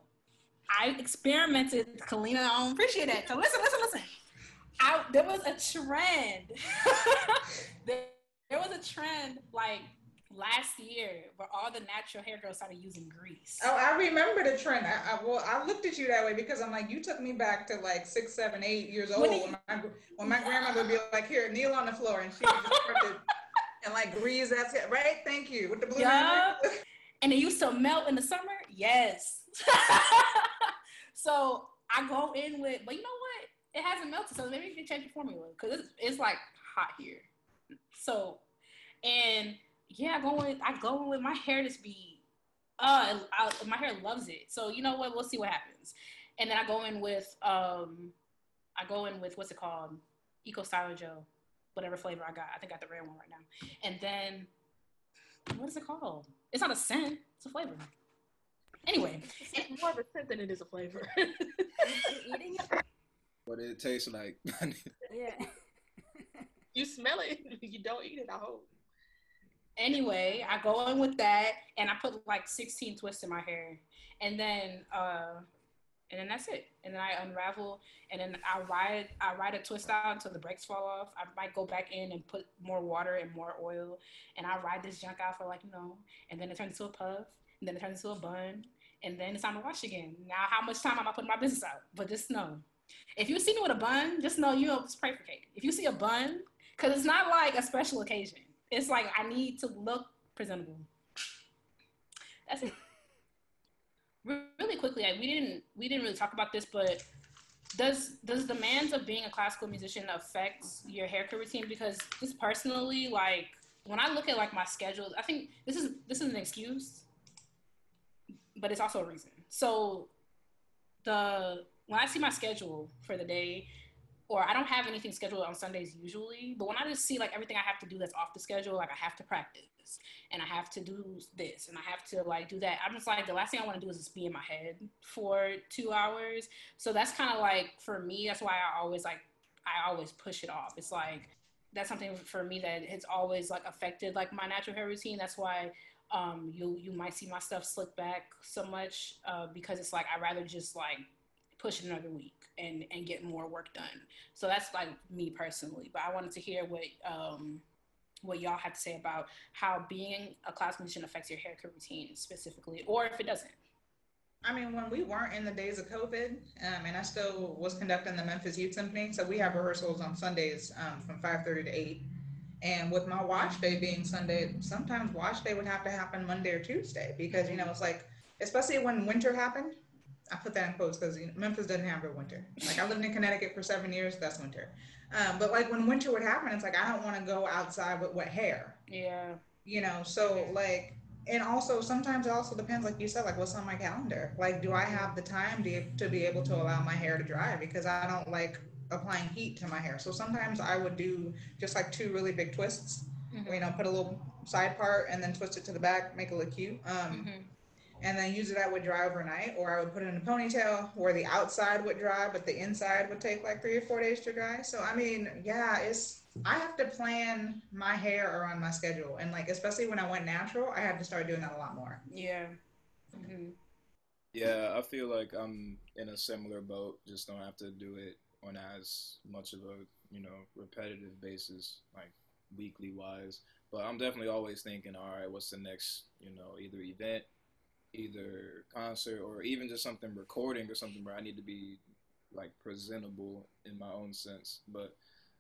I experimented, Kalena. I don't appreciate that. So listen, listen, listen. I, there was a trend. there, there was a trend like last year where all the natural hair girls started using grease. Oh, I remember the trend. I, I, well, I looked at you that way because I'm like, you took me back to like six, seven, eight years old when, when my, when my grandmother would be like, here, kneel on the floor, and she would just start to, and like grease. That's it, right? Thank you. With the blue. Yep. and it used to melt in the summer. Yes. so I go in with, but you know? It hasn't melted, so maybe you can change the formula because it's, it's like hot here. So, and yeah, I go with I go with my hair just be, uh, I, my hair loves it. So you know what? We'll see what happens. And then I go in with um, I go in with what's it called, Eco Styler Gel, whatever flavor I got. I think I got the red one right now. And then what is it called? It's not a scent. It's a flavor. Anyway, it's more of a scent than it is a flavor. eating it? What it tastes like. Yeah. you smell it, you don't eat it. I hope. anyway, I go in with that and I put like 16 twists in my hair. And then uh and then that's it. And then I unravel and then I ride I ride a twist out until the brakes fall off. I might go back in and put more water and more oil and I ride this junk out for like, you know, and then it turns into a puff, and then it turns into a bun, and then it's time to wash again. Now how much time am I putting my business out? But just know. If you see me with a bun, just know you know just pray for cake. If you see a bun, because it's not like a special occasion it's like I need to look presentable. That's it. Really quickly, we didn't we didn't really talk about this, but does does the demands of being a classical musician affect your haircut routine? Because just personally, like when I look at like my schedule, I think this is this is an excuse, but it's also a reason. So the when I see my schedule for the day, or I don't have anything scheduled on Sundays usually, but when I just see like everything I have to do that's off the schedule, like I have to practice and I have to do this and I have to like do that, I'm just like, the last thing I want to do is just be in my head for two hours. So that's kind of like for me, that's why I always like, I always push it off. It's like, that's something for me that has always like affected like my natural hair routine. That's why um, you you might see my stuff slick back so much uh, because it's like I rather just like push another week and and get more work done. So that's like me personally. But I wanted to hear what um, what y'all have to say about how being a class musician affects your haircut routine specifically, or if it doesn't. I mean, when we weren't in the days of COVID, um, and I still was conducting the Memphis Youth Symphony, so we have rehearsals on Sundays um, from 5:30 to 8. And with my wash day being Sunday, sometimes wash day would have to happen Monday or Tuesday because you know it's like, especially when winter happened, I put that in quotes because you know, Memphis doesn't have a winter. Like I lived in Connecticut for seven years, that's winter. Um, but like when winter would happen, it's like I don't want to go outside with wet hair. Yeah. You know, so like, and also sometimes it also depends, like you said, like what's on my calendar. Like, do I have the time to to be able to allow my hair to dry? Because I don't like applying heat to my hair. So sometimes I would do just like two really big twists. Mm-hmm. You know, put a little side part and then twist it to the back, make it look cute. Um, mm-hmm and then usually that would dry overnight, or I would put it in a ponytail where the outside would dry, but the inside would take like three or four days to dry. So I mean, yeah, it's I have to plan my hair around my schedule, and like especially when I went natural, I had to start doing that a lot more. Yeah. Mm-hmm. Yeah, I feel like I'm in a similar boat. Just don't have to do it on as much of a you know repetitive basis, like weekly wise. But I'm definitely always thinking, all right, what's the next you know either event either concert or even just something recording or something where I need to be like presentable in my own sense. But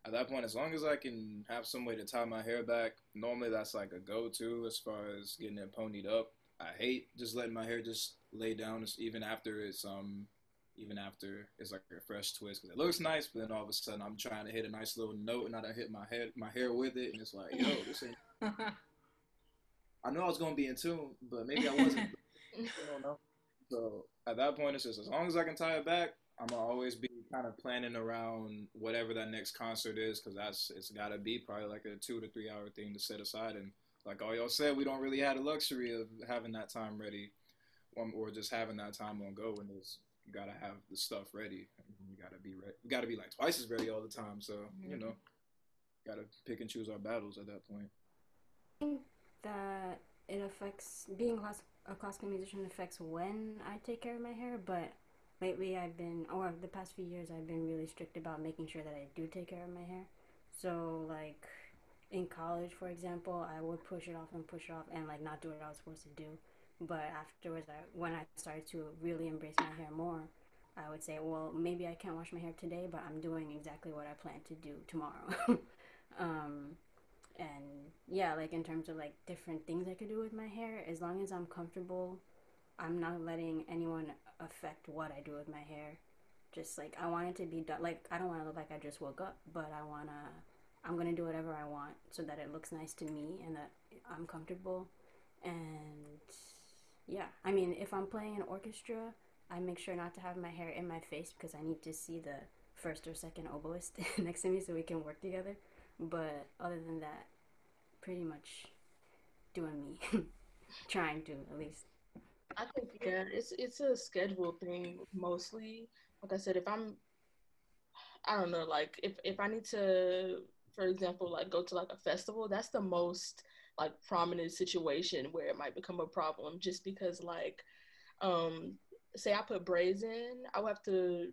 at that point, as long as I can have some way to tie my hair back, normally that's like a go-to as far as getting it ponied up. I hate just letting my hair just lay down, even after it's um, even after it's like a fresh twist because it looks nice, but then all of a sudden I'm trying to hit a nice little note and I don't hit my head, my hair with it, and it's like, yo, this ain't. I know I was gonna be in tune, but maybe I wasn't. I don't know. So at that point, it's just as long as I can tie it back, I'm gonna always be kind of planning around whatever that next concert is, because that's it's gotta be probably like a two to three hour thing to set aside, and like all y'all said, we don't really have the luxury of having that time ready, um, or just having that time on go. And there's you gotta have the stuff ready. You gotta be ready. You gotta be like twice as ready all the time. So mm-hmm. you know, gotta pick and choose our battles at that point. I think that it affects being class, a classical musician affects when I take care of my hair, but lately I've been, or the past few years, I've been really strict about making sure that I do take care of my hair. So like in college, for example, I would push it off and push it off and like not do what I was supposed to do. But afterwards, I, when I started to really embrace my hair more, I would say, well, maybe I can't wash my hair today, but I'm doing exactly what I plan to do tomorrow. um, and yeah, like in terms of like different things I could do with my hair, as long as I'm comfortable, I'm not letting anyone affect what I do with my hair. Just like I want it to be done. Like I don't want to look like I just woke up, but I wanna I'm gonna do whatever I want so that it looks nice to me and that I'm comfortable. And yeah, I mean, if I'm playing an orchestra, I make sure not to have my hair in my face because I need to see the first or second oboist next to me so we can work together. But other than that, pretty much doing me, trying to at least. I think yeah, it's it's a schedule thing mostly. Like I said, if I'm, I don't know, like if if I need to for example, like go to like a festival, that's the most like prominent situation where it might become a problem just because like um say I put braids in, I would have to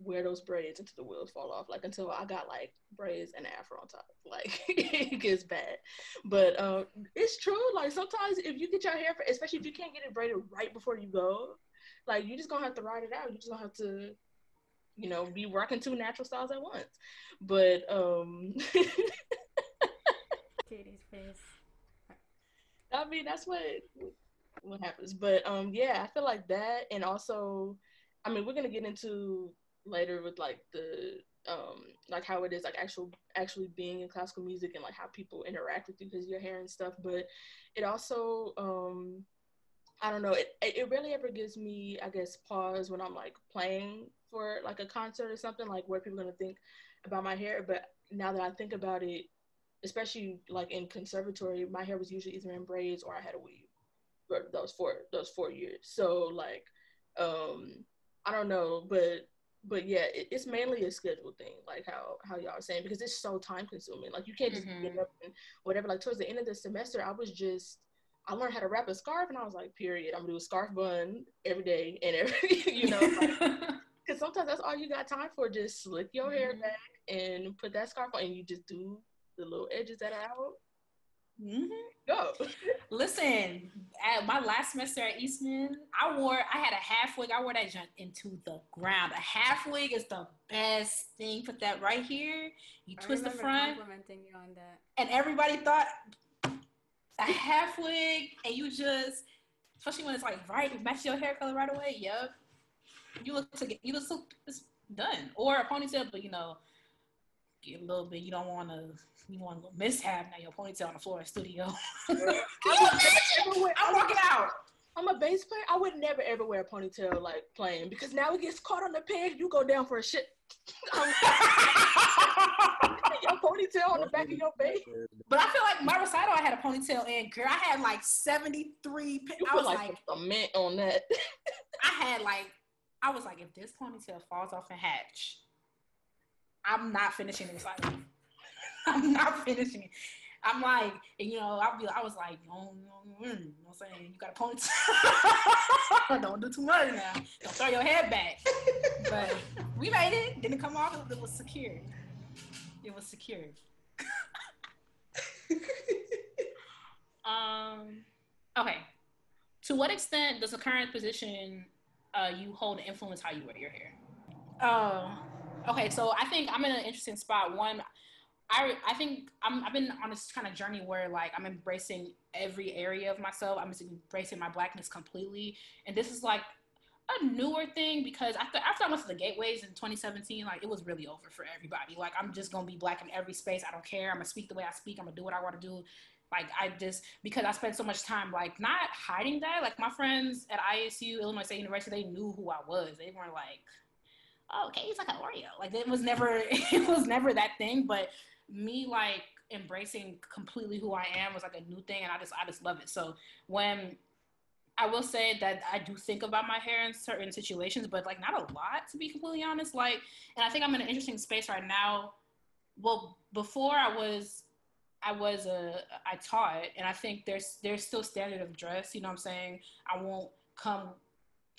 wear those braids until the wheels fall off, like until I got like braids and afro on top. Like it gets bad. But um it's true. Like sometimes if you get your hair, especially if you can't get it braided right before you go, like you just gonna have to ride it out. You just gonna have to you know, be rocking two natural styles at once. But um Katie's face. I mean, that's what what happens. But um yeah, I feel like that and also I mean, we're to get into later with like the um like how it is like actual actually being in classical music and like how people interact with you because your hair and stuff, but it also um I don't know. It it really ever gives me, I guess, pause when I'm like playing for like a concert or something, like what people gonna think about my hair. But now that I think about it, especially like in conservatory, my hair was usually either in braids or I had a weave for those four those four years. So like, um, I don't know, but but yeah, it, it's mainly a schedule thing, like how how y'all are saying, because it's so time consuming. Like you can't just mm-hmm. get up and whatever. Like towards the end of the semester, I was just I learned how to wrap a scarf, and I was like, period. I'm gonna do a scarf bun every day and every, you know, because sometimes that's all you got time for. Just slick your hair mm-hmm. back and put that scarf on, and you just do the little edges that are out. Mm-hmm. Go. Listen, at my last semester at Eastman, I wore I had a half wig. I wore that junk into the ground. A half wig is the best thing. Put that right here. You twist the front. Complimenting you on that. And everybody thought a half wig and you just, especially when it's like right, match your hair color right away. Yep, you look to get you look so it's done. Or a ponytail, but you know, get a little bit. You don't want to. You want a little mishap. Now your ponytail on the floor in studio. I'm walking out. I'm a bass player. I would never ever wear a ponytail like playing because now it gets caught on the peg. You go down for a shit. your ponytail on the back of your face. But I feel like my recital, I had a ponytail in. girl, I had like 73. You I was like, like cement on that. I had like, I was like, if this ponytail falls off and hatch, I'm not finishing the recital. I'm not finishing it. I'm like, you know, I'll be, I was like, you know what I'm saying? You got a ponytail. Don't do too much now. Don't throw your head back. but we made it. Didn't come off. It was secure. It was secure. um. Okay. To what extent does the current position uh, you hold influence how you wear your hair? Oh. Okay. So I think I'm in an interesting spot. One. I, I think I'm, I've been on this kind of journey where like I'm embracing every area of myself. I'm embracing my blackness completely. And this is like a newer thing because after after I went to the gateways in 2017, like it was really over for everybody. Like I'm just gonna be black in every space. I don't care. I'm gonna speak the way I speak. I'm gonna do what I want to do. Like I just because I spent so much time like not hiding that. Like my friends at ISU, Illinois State University, they knew who I was. They weren't like, oh, okay, he's like an Oreo. Like it was never it was never that thing. But me like embracing completely who I am was like a new thing, and I just I just love it. So when I will say that I do think about my hair in certain situations, but like not a lot to be completely honest. Like, and I think I'm in an interesting space right now. Well, before I was, I was a, I taught, and I think there's there's still standard of dress. You know what I'm saying? I won't come.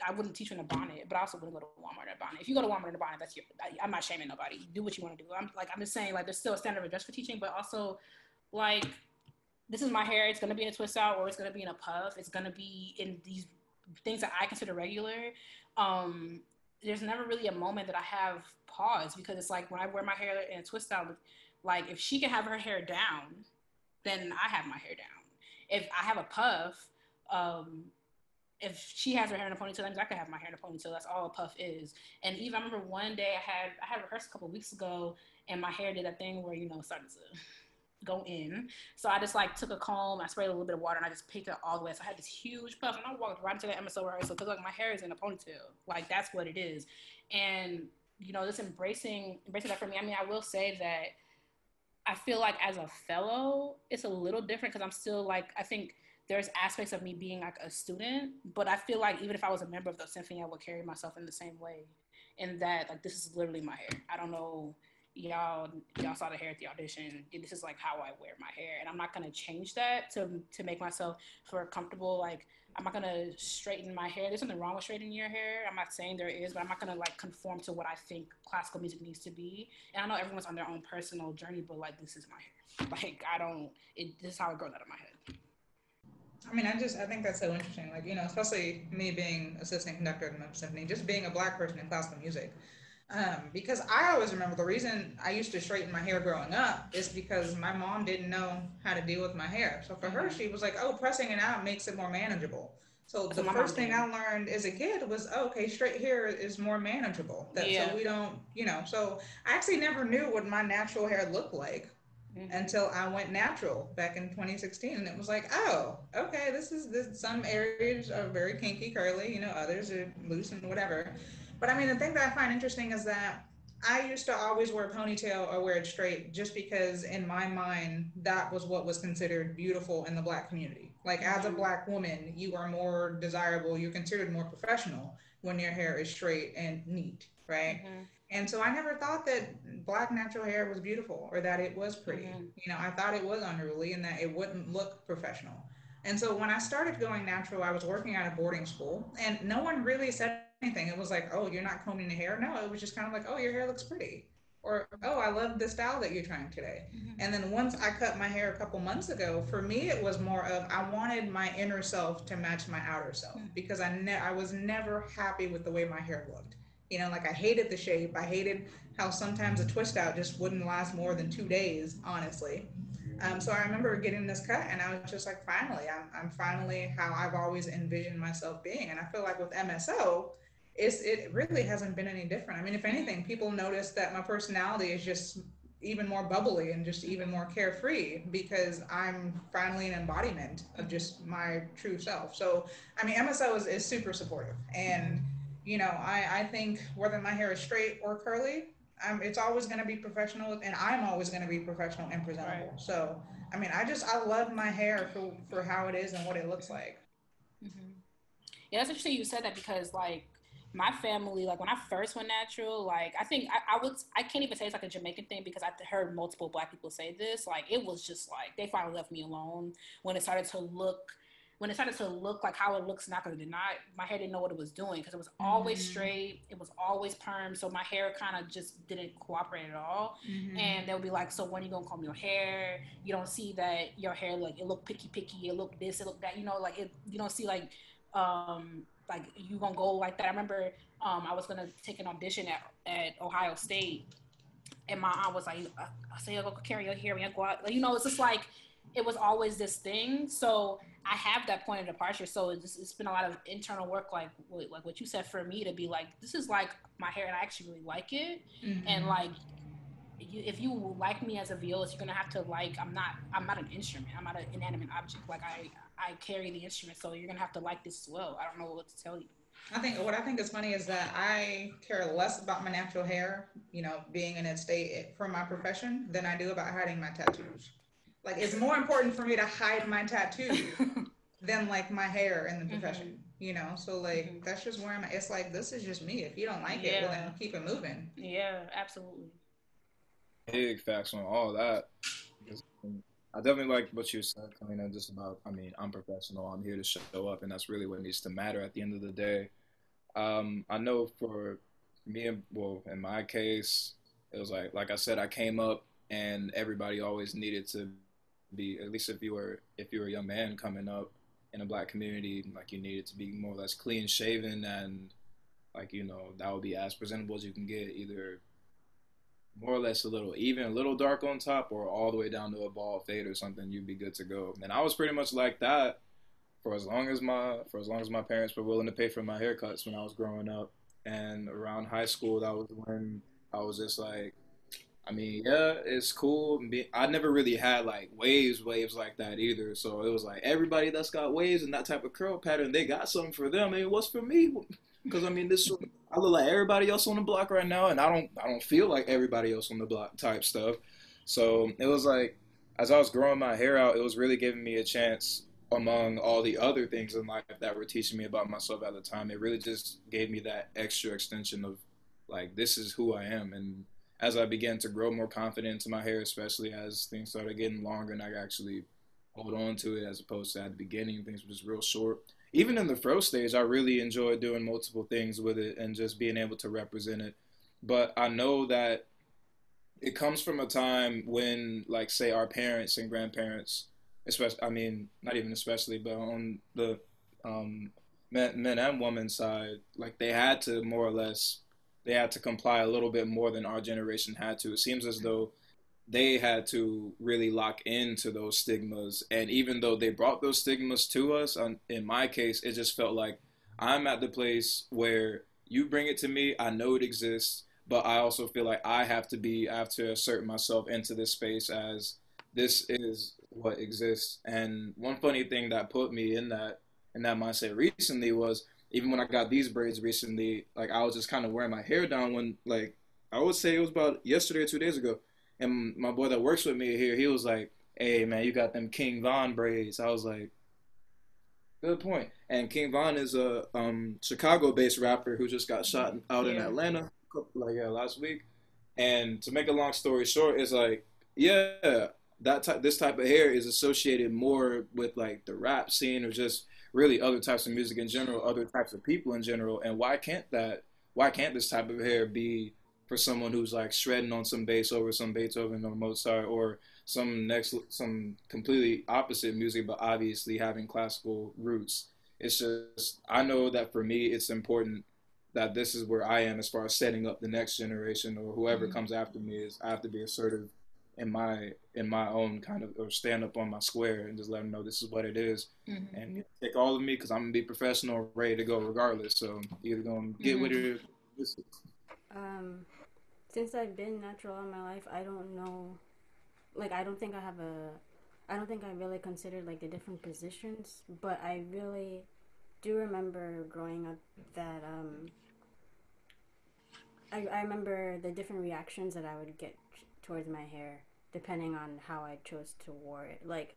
I wouldn't teach in a bonnet, but I also wouldn't go to Walmart in a bonnet. If you go to Walmart in a bonnet, that's your. I, am not shaming nobody. Do what you want to do. I'm like I'm just saying like there's still a standard of dress for teaching, but also like this is my hair. It's gonna be in a twist out or it's gonna be in a puff. It's gonna be in these things that I consider regular. Um, there's never really a moment that I have pause because it's like when I wear my hair in a twist out, like if she can have her hair down, then I have my hair down. If I have a puff, um, if she has her hair in a ponytail, then I could have my hair in a ponytail. That's all a puff is. And even I remember one day I had I had rehearsed a couple weeks ago, and my hair did that thing where you know started to go in. So I just like took a comb, I sprayed a little bit of water, and I just picked it all the way. So I had this huge puff, and I walked right into the MSO rehearsal because like my hair is in a ponytail, like that's what it is. And you know, just embracing embracing that for me. I mean, I will say that I feel like as a fellow, it's a little different because I'm still like I think there's aspects of me being like a student, but I feel like even if I was a member of the symphony, I would carry myself in the same way. In that, like, this is literally my hair. I don't know y'all y'all saw the hair at the audition. This is like how i wear my hair and i'm not to change that to to make myself feel comfortable. Like i'm not to straighten my hair. There's nothing wrong with straightening your hair. I'm not saying there is but i'm not to like conform to what i think classical music needs to be. And i know everyone's on their own personal journey but like this is my hair. Like i don't it this is how it grows out of my head I mean, I just I think that's so interesting. Like you know, especially me being assistant conductor in the symphony, just being a black person in classical music. Um, because I always remember the reason I used to straighten my hair growing up is because my mom didn't know how to deal with my hair. So for her, mm-hmm. she was like, "Oh, pressing it out makes it more manageable." So the first thing I learned as a kid was, oh, okay, straight hair is more manageable. That, yeah. So we don't, you know. So I actually never knew what my natural hair looked like mm-hmm. until I went natural back in 2016, and it was like, oh, okay, this is this. Some areas are very kinky, curly, you know, others are loose and whatever. But I mean, the thing that I find interesting is that I used to always wear a ponytail or wear it straight just because in my mind that was what was considered beautiful in the black community. Like as a mm-hmm. black woman, you are more desirable, you're considered more professional when your hair is straight and neat, right? Mm-hmm. And so I never thought that black natural hair was beautiful or that it was pretty. Mm-hmm. You know, I thought it was unruly and that it wouldn't look professional. And so when I started going natural, I was working at a boarding school and no one really said anything. It was like, oh, you're not combing the hair. No, it was just kind of like, oh, your hair looks pretty. Or, oh, I love the style that you're trying today. Mm-hmm. And then once I cut my hair a couple months ago, for me, it was more of I wanted my inner self to match my outer self mm-hmm. because I, ne- I was never happy with the way my hair looked. You know, like I hated the shape. I hated how sometimes a twist out just wouldn't last more than two days, honestly. Um, so I remember getting this cut and I was just like, finally, I'm, I'm finally how I've always envisioned myself being. And I feel like with MSO, it's it really hasn't been any different. I mean, if anything, people notice that my personality is just even more bubbly and just even more carefree because I'm finally an embodiment of just my true self. So, I mean, MSO is, is super supportive. And, you know, I, I think whether my hair is straight or curly, I'm, it's always going to be professional and I'm always going to be professional and presentable. Right. So, I mean, I just, I love my hair for, for how it is and what it looks like. Mm-hmm. Yeah, that's interesting you said that because, like, my family, like when I first went natural, like I think I, I would I can't even say it's like a Jamaican thing because I've heard multiple black people say this. Like it was just like they finally left me alone when it started to look when it started to look like how it looks now because it did not my hair didn't know what it was doing because it was always mm-hmm. straight it was always perm so my hair kind of just didn't cooperate at all mm-hmm. and they'll be like so when you gonna comb your hair you don't see that your hair like it look picky picky it look this it look that you know like it you don't see like um like you gonna go like that. I remember um, I was gonna take an audition at, at Ohio State, and my aunt was like, "I say you go carry your hair and you go out." Like, you know, it's just like it was always this thing. So I have that point of departure. So it's, it's been a lot of internal work, like like what you said for me to be like, this is like my hair, and I actually really like it, mm-hmm. and like you, if you like me as a violist, you're gonna have to like. I'm not. I'm not an instrument. I'm not an inanimate object. Like I, I carry the instrument, so you're gonna have to like this as well. I don't know what to tell you. I think what I think is funny is that I care less about my natural hair, you know, being in its state for my profession than I do about hiding my tattoos. Like it's more important for me to hide my tattoo than like my hair in the Mm-hmm. profession, you know. So like that's just where I'm at. It's like this is just me. If you don't like it, well then keep it moving. Yeah, absolutely. Big facts on all that. I definitely like what you said, Kalena, just about, I mean, I'm professional. I'm here to show up, and that's really what needs to matter at the end of the day. Um, I know for me, and well, in my case, it was like, like I said, I came up, and everybody always needed to be, at least if you were, if you were a young man coming up in a black community, like you needed to be more or less clean shaven, and like you know, that would be as presentable as you can get, either more or less a little even, a little dark on top, or all the way down to a bald fade or something, you'd be good to go. And I was pretty much like that for as long as my for as long as my parents were willing to pay for my haircuts when I was growing up. And around high school, that was when I was just like, I mean, yeah, it's cool. I never really had like waves, waves like that either. So it was like everybody that's got waves and that type of curl pattern, they got something for them. I mean, what's for me? Because I mean, this I look like everybody else on the block right now, and I don't I don't feel like everybody else on the block type stuff. So it was like as I was growing my hair out, it was really giving me a chance among all the other things in life that were teaching me about myself at the time. It really just gave me that extra extension of like this is who I am. And as I began to grow more confident into my hair, especially as things started getting longer and I actually hold on to it as opposed to at the beginning things were just real short even in the fro stage, I really enjoyed doing multiple things with it and just being able to represent it. But I know that it comes from a time when, like, say, our parents and grandparents, especially, I mean, not even especially, but on the um, men, men and women side, like, they had to more or less, they had to comply a little bit more than our generation had to. It seems as mm-hmm. though they had to really lock into those stigmas. And even though they brought those stigmas to us, in my case, it just felt like I'm at the place where you bring it to me, I know it exists, but I also feel like I have to be, I have to assert myself into this space as this is what exists. And one funny thing that put me in that in that mindset recently was even when I got these braids recently, like I was just kind of wearing my hair down when like I would say it was about yesterday or two days ago. And my boy that works with me here, he was like, "Hey man, you got them King Von braids." I was like, "Good point." And King Von is a um, Chicago-based rapper who just got shot out in Atlanta, like yeah, last week. And to make a long story short, it's like, yeah, that type, this type of hair is associated more with like the rap scene or just really other types of music in general, other types of people in general. And why can't that? Why can't this type of hair be for someone who's like shredding on some bass over some Beethoven or Mozart or some next some completely opposite music, but obviously having classical roots. It's just I know that for me, it's important that this is where I am as far as setting up the next generation or whoever Mhm. comes after me. Is I have to be assertive in my in my own kind of or stand up on my square and just let them know this is what it is Mhm. and you take all of me because I'm gonna be professional, ready to go regardless. So either gonna get with it. Or, Um, since I've been natural all my life, I don't know. Like, I don't think I have a. I don't think I really considered like the different positions, but I really do remember growing up that um. I, I remember the different reactions that I would get towards my hair depending on how I chose to wear it. Like,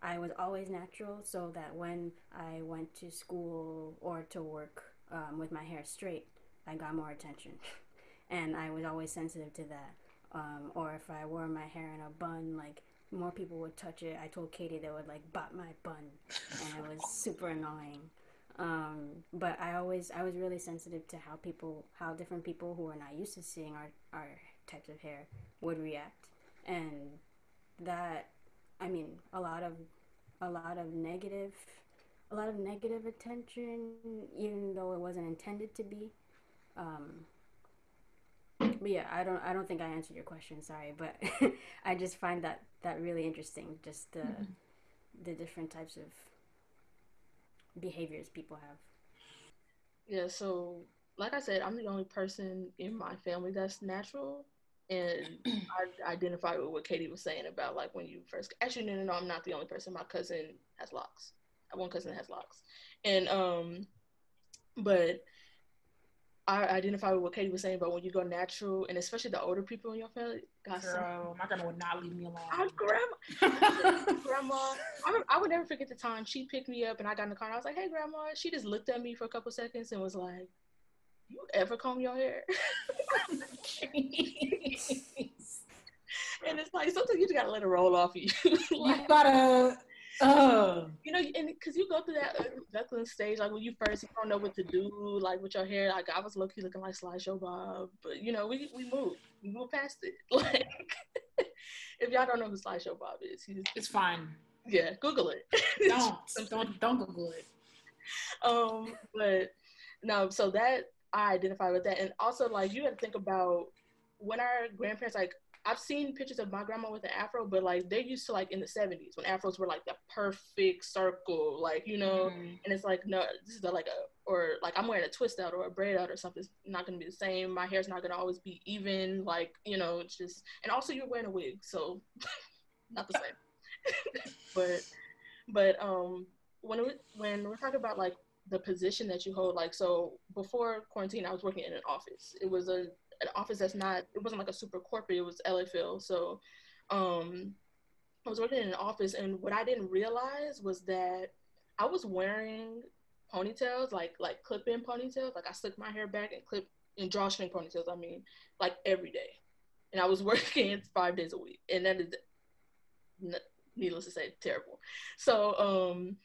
I was always natural, so that when I went to school or to work um, with my hair straight, I got more attention. and I was always sensitive to that. Um, or if I wore my hair in a bun, like more people would touch it. I told Katie they would like bop my bun, and it was super annoying. Um, but I always I was really sensitive to how people how different people who are not used to seeing our our types of hair would react, and that I mean a lot of a lot of negative a lot of negative attention, even though it wasn't intended to be. Um, but yeah, I don't I don't think I answered your question. Sorry, but I just find that that really interesting. Just the the different types of behaviors people have. Yeah, so like I said, I'm the only person in my family that's natural. And I identify with what Katie was saying about like when you first actually no no no, I'm not the only person. My cousin has locks. I have one cousin that has locks. And um but I identify with what Katie was saying about when you go natural, and especially the older people in your family. Got some- Girl, my grandma would not leave me alone. Our grandma, grandma, I, I would never forget the time she picked me up and I got in the car and I was like, "Hey, grandma." She just looked at me for a couple seconds and was like, "You ever comb your hair?" and it's like sometimes you just gotta let it roll off of you. like, you gotta. Uh, you know, and because you go through that duckling stage, like when you first you don't know what to do, like with your hair. Like I was low key looking like Sideshow Bob, but you know, we we moved, we moved past it. Like if y'all don't know who Sideshow Bob is, he's it's fine. yeah, Google it. Don't don't don't Google it. um, but no, so that I identify with that, and also like you got to think about when our grandparents like I've seen pictures of my grandma with an afro, but like they're used to like in the '70s when afros were like the perfect circle, like you know, Mhm. and it's like no, this is the, like a or like I'm wearing a twist out or a braid out or something. It's not gonna be the same. My hair's not gonna always be even. Like you know, it's just and also you're wearing a wig, so not the same. but but um when we, when we're talking about like the position that you hold, like so before quarantine, I was working in an office. It was a an office that's not. It wasn't like a super corporate. It was LA Phil. So um I was working in an office, and what I didn't realize was that I was wearing ponytails, like like clip in ponytails. Like I slicked my hair back and clip in drawstring ponytails. I mean, like every day, and I was working five days a week, and that is, needless to say, terrible. So, um,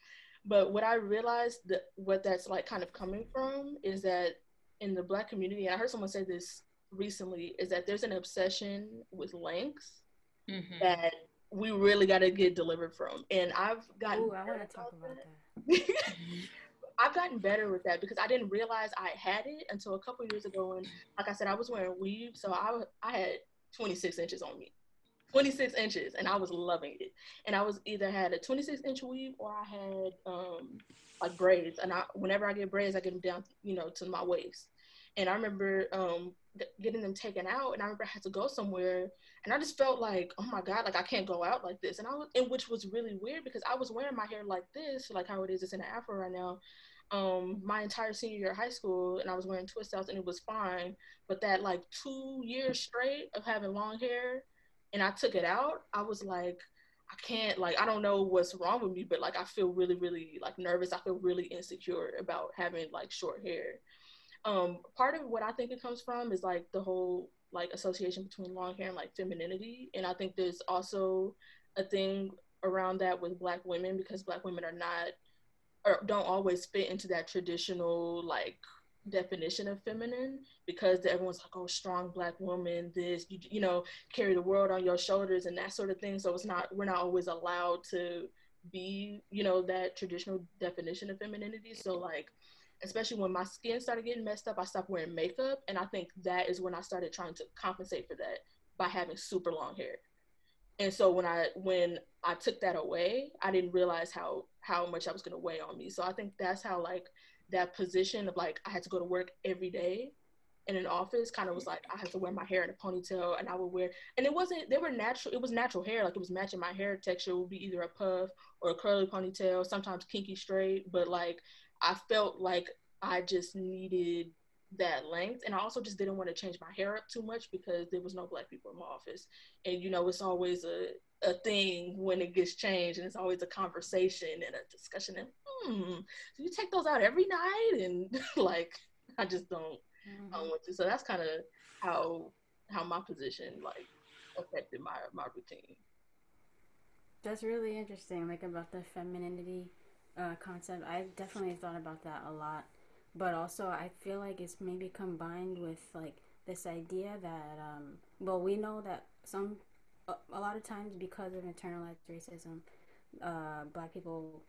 but what I realized that what that's like kind of coming from is that in the black community, and I heard someone say this recently, is that there's an obsession with length Mhm. that we really got to get delivered from. And I've gotten Ooh, I better want to talk about that. that. I've gotten better with that because I didn't realize I had it until a couple years ago. And like I said, I was wearing weave, so I I had 26 inches on me, 26 inches, and I was loving it. And I was either had a 26 inch weave or I had um like braids. And I whenever I get braids, I get them down, you know, to my waist. And I remember um getting them taken out, and I remember I had to go somewhere, and I just felt like, oh my god, like I can't go out like this. And I was, and which was really weird because I was wearing my hair like this, like how it is, it's in an afro right now um my entire senior year of high school and I was wearing twist outs and it was fine. But that like two years straight of having long hair and I took it out, I was like, I can't like I don't know what's wrong with me, but like I feel really, really like nervous. I feel really insecure about having like short hair. Um part of what I think it comes from is like the whole like association between long hair and like femininity. And I think there's also a thing around that with black women because black women are not or don't always fit into that traditional like definition of feminine because everyone's like oh strong black woman this you, you know carry the world on your shoulders and that sort of thing. So it's not we're not always allowed to be you know that traditional definition of femininity. So like especially when my skin started getting messed up i stopped wearing makeup and i think that is when i started trying to compensate for that by having super long hair. And so when i when i took that away i didn't realize how how much i was going to weigh on me. So i think that's how like that position of like i had to go to work every day in an office kind of was like i had to wear my hair in a ponytail and i would wear and it wasn't they were natural it was natural hair like it was matching my hair texture it would be either a puff or a curly ponytail sometimes kinky straight but like i felt like i just needed that length and i also just didn't want to change my hair up too much because there was no black people in my office. And you know it's always a a thing when it gets changed and it's always a conversation and a discussion and hmm do you take those out every night and like i just don't um, with it. So that's kind of how how my position like affected my my routine. That's really interesting, like about the femininity uh, concept. I definitely thought about that a lot, but also I feel like it's maybe combined with like this idea that, um, well, we know that some, a, a lot of times because of internalized racism, uh, black people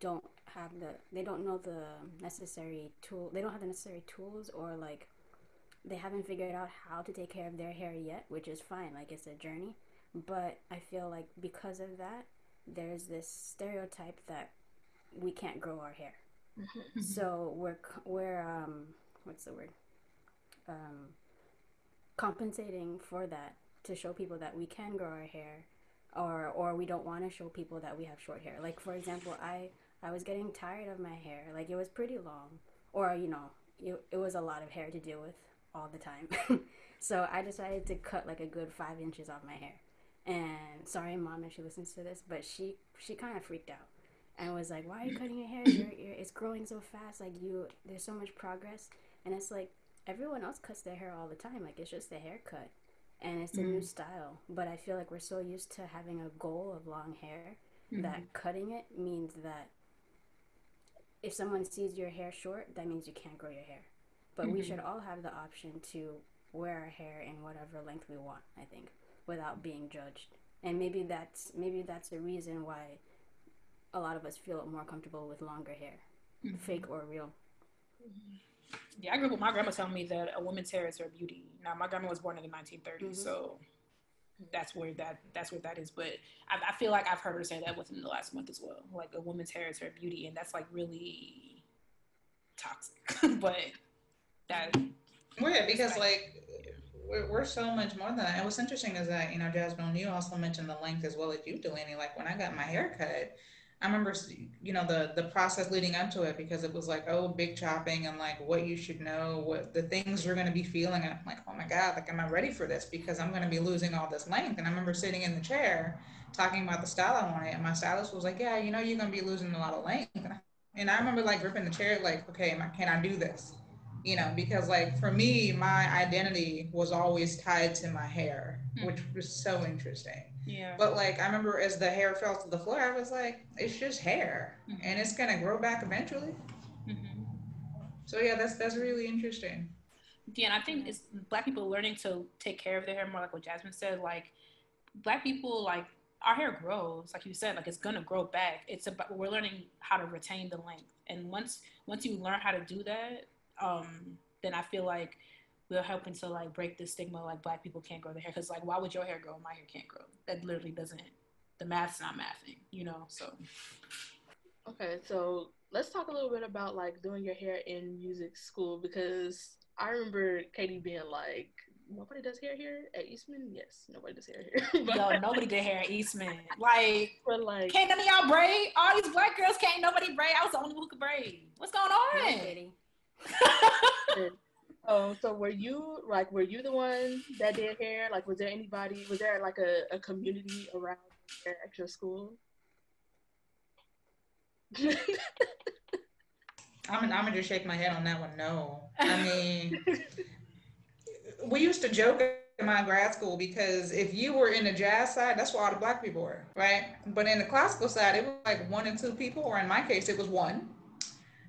don't have the, they don't know the necessary tool, they don't have the necessary tools or like they haven't figured out how to take care of their hair yet, which is fine. Like it's a journey. But I feel like because of that, there's this stereotype that we can't grow our hair. So we're we're um what's the word? Um compensating for that to show people that we can grow our hair or or we don't want to show people that we have short hair. Like for example, I I was getting tired of my hair. Like it was pretty long or you know, it, it was a lot of hair to deal with all the time. so I decided to cut like a good five inches off my hair. And sorry, mom, if she listens to this, but she she kind of freaked out and was like, "Why are you cutting your hair? You're, it's growing so fast. Like you, there's so much progress." And it's like everyone else cuts their hair all the time. Like it's just a haircut, and it's a new mm-hmm. style. But I feel like we're so used to having a goal of long hair that mm-hmm. cutting it means that if someone sees your hair short, that means you can't grow your hair. But we should mm-hmm. all have the option to wear our hair in whatever length we want. I think without being judged. And maybe that's maybe that's the reason why a lot of us feel more comfortable with longer hair, fake or real. Yeah, I grew up with my grandma telling me that a woman's hair is her beauty. Now, my grandma was born in the 1930s, mm-hmm. so that's where that that's where that is. But I, I feel like I've heard her say that within the last month as well. Like a woman's hair is her beauty, and that's like really toxic. but that Well, yeah, because like we're, we're so much more than that. And what's interesting is that you know, Jasmine, you also mentioned the length as well as you, do, Delaney. Like when I got my hair cut, I remember you know the the process leading up to it because it was like oh big chopping and like what you should know, what the things you're gonna be feeling. And I'm like, oh my god, like am I ready for this? Because I'm gonna be losing all this length. And I remember sitting in the chair talking about the style I wanted, and my stylist was like, yeah, you know, you're gonna be losing a lot of length. And I, and I remember like gripping the chair, like, okay, am I, can I do this? you know, because like for me, my identity was always tied to my hair, hmm. which was so interesting. Yeah. But like I remember as the hair fell to the floor, I was like, it's just hair, and it's gonna grow back eventually. hmm So yeah, that's that's really interesting. Yeah, and I think it's black people learning to take care of their hair more, like what Jasmine said. Like black people, like our hair grows, like you said, like it's gonna grow back. It's about we're learning how to retain the length, and once once you learn how to do that, um, then I feel like we're helping to like break the stigma like black people can't grow their hair because like why would your hair grow and my hair can't grow? That literally doesn't. The math's not mathing, you know. So Okay, so let's talk a little bit about like doing your hair in music school because I remember Katie being like, "Nobody does hair here at Eastman." Yes, nobody does hair here. but, yo, nobody did hair at Eastman. Like but like, can't none of y'all braid? All these black girls can't nobody braid. I was the only one who could braid. What's going on? Um, so were you like, were you the one that did hair? Like, was there anybody? Was there like a, a community around hair at your school? I'm gonna, I'm gonna just shake my head on that one. No, I mean, we used to joke in my grad school because if you were in the jazz side, that's where all the black people were, right? But in the classical side, it was like one and two people, or in my case, it was one.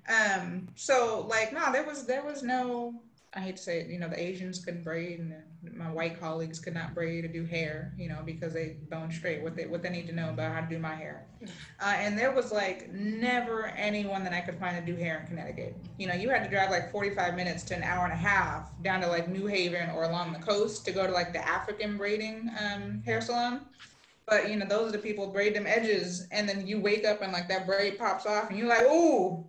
Um, so like, no, there was there was no. I hate to say it, you know, the Asians couldn't braid, and my white colleagues could not braid or do hair, you know, because they bone straight. What they what they need to know about how to do my hair. Uh, and there was like never anyone that I could find to do hair in Connecticut. You know, you had to drive like 45 minutes to an hour and a half down to like New Haven or along the coast to go to like the African braiding um, hair salon. But you know, those are the people braid them edges, and then you wake up and like that braid pops off, and you're like, ooh,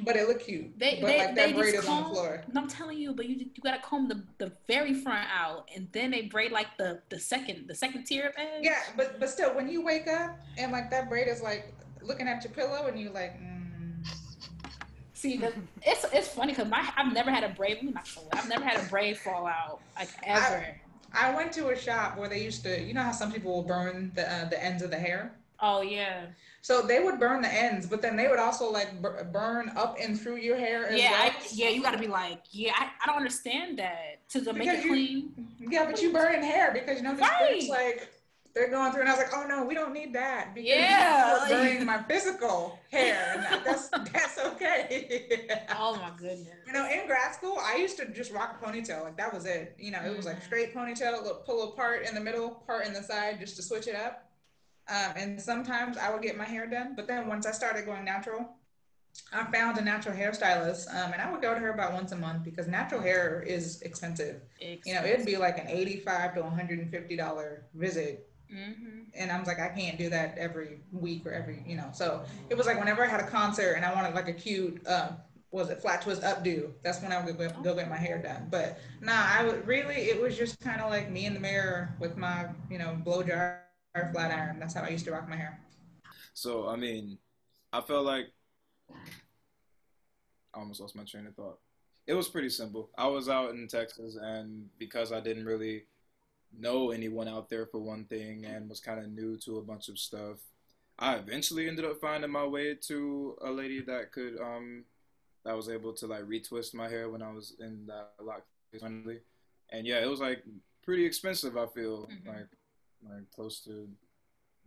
but it look cute. They but they, like they that braid is on comb. the floor. I'm telling you, but you you gotta comb the, the very front out, and then they braid like the the second the second tier of edge. Yeah, but but still, when you wake up and like that braid is like looking at your pillow, and you're like. Mm, See, it's it's funny because my I've never had a braid. I've never had a braid fall out like ever. I went to a shop where they used to, you know how some people will burn the uh, the ends of the hair. Oh yeah, So they would burn the ends, but then they would also like bur- burn up and through your hair as yeah, well. I, yeah. You gotta be like, yeah. I, I don't understand that to, to make it you- clean. Yeah, but you burn hair because you know the Right. scripts like they're going through, and I was like, oh no, we don't need that because Yeah, burning my physical hair, that's that's okay. Oh my goodness. You know, in grad school, I used to just rock a ponytail. Like that was it. You know, it was like Mhm. straight ponytail, pull a part in the middle, part in the side, just to switch it up. Um, and sometimes I would get my hair done. But then once I started going natural, I found a natural hairstylist, um, and I would go to her about once a month because natural hair is expensive. You know, it'd be like an eighty-five to one hundred and fifty dollar visit hmm and I was like, I can't do that every week or every, you know. So it was like whenever I had a concert and I wanted like a cute, um, was it flat twist updo? That's when I would go, go get my hair done. But nah, I would really, it was just kind of like me in the mirror with my, you know, blow dryer flat iron. That's how I used to rock my hair. So I mean, I felt like I almost lost my train of thought. It was pretty simple. I was out in Texas, and because I didn't really know anyone out there for one thing, and was kind of new to a bunch of stuff, I eventually ended up finding my way to a lady that could um that was able to like retwist my hair when I was in that lock. And yeah, it was like pretty expensive. I feel Mhm. like like close to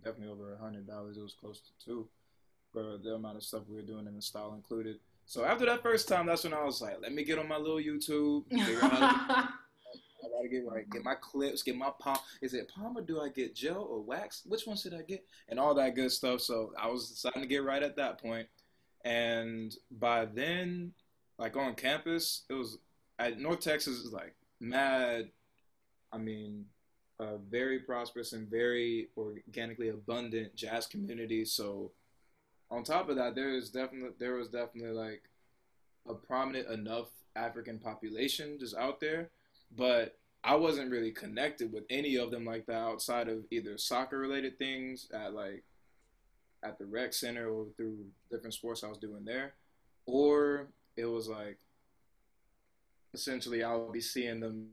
definitely over a hundred dollars. It was close to two for the amount of stuff we were doing and the style included. So after that first time, that's when I was like, let me get on my little YouTube. I gotta get right, get my clips, get my palm. Is it palm or do I get gel or wax? Which one should I get? And all that good stuff. So I was deciding to get right at that point. And by then, like on campus, it was at North Texas is like mad. I mean, a very prosperous and very organically abundant jazz community. So on top of that, there is definitely there was definitely like a prominent enough African population just out there but I wasn't really connected with any of them like that outside of either soccer related things at like at the rec center or through different sports I was doing there, or it was like essentially I would be seeing them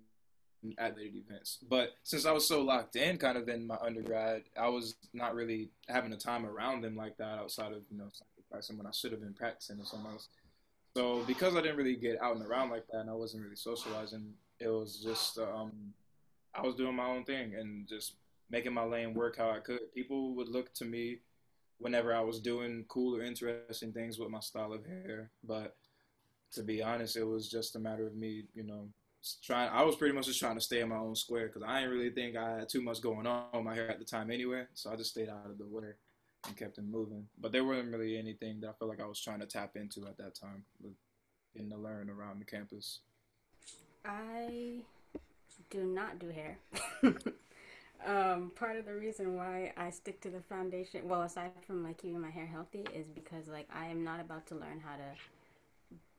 at events. But since I was so locked in, kind of in my undergrad, I was not really having a time around them like that outside of you know sacrificing when I should have been practicing or something else. So because I didn't really get out and around like that, and I wasn't really socializing, it was just um, I was doing my own thing and just making my lane work how I could. People would look to me whenever I was doing cool or interesting things with my style of hair, but to be honest, it was just a matter of me, you know, trying. I was pretty much just trying to stay in my own square because I didn't really think I had too much going on with my hair at the time anyway. So I just stayed out of the way and kept it moving. But there wasn't really anything that I felt like I was trying to tap into at that time getting to learn around the campus. I do not do hair. um, part of the reason why I stick to the foundation, well, aside from like keeping my hair healthy, is because like I am not about to learn how to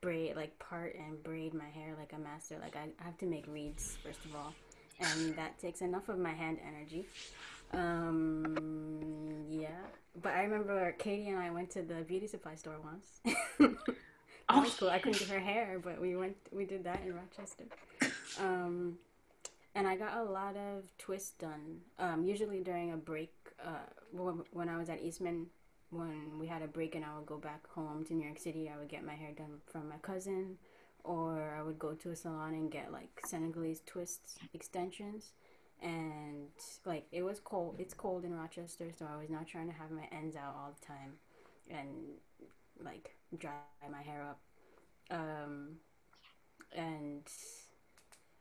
braid, like part and braid my hair like a master. Like I, have to make reeds first of all, and that takes enough of my hand energy. Um, yeah, but I remember Katie and I went to the beauty supply store once. that was cool. I couldn't do her hair, but we went. We did that in Rochester. Um, and I got a lot of twists done. Um, usually during a break, uh, when I was at Eastman, when we had a break and I would go back home to New York City, I would get my hair done from my cousin, or I would go to a salon and get like Senegalese twists extensions. And like it was cold, it's cold in Rochester, so I was not trying to have my ends out all the time, and like dry my hair up. Um, and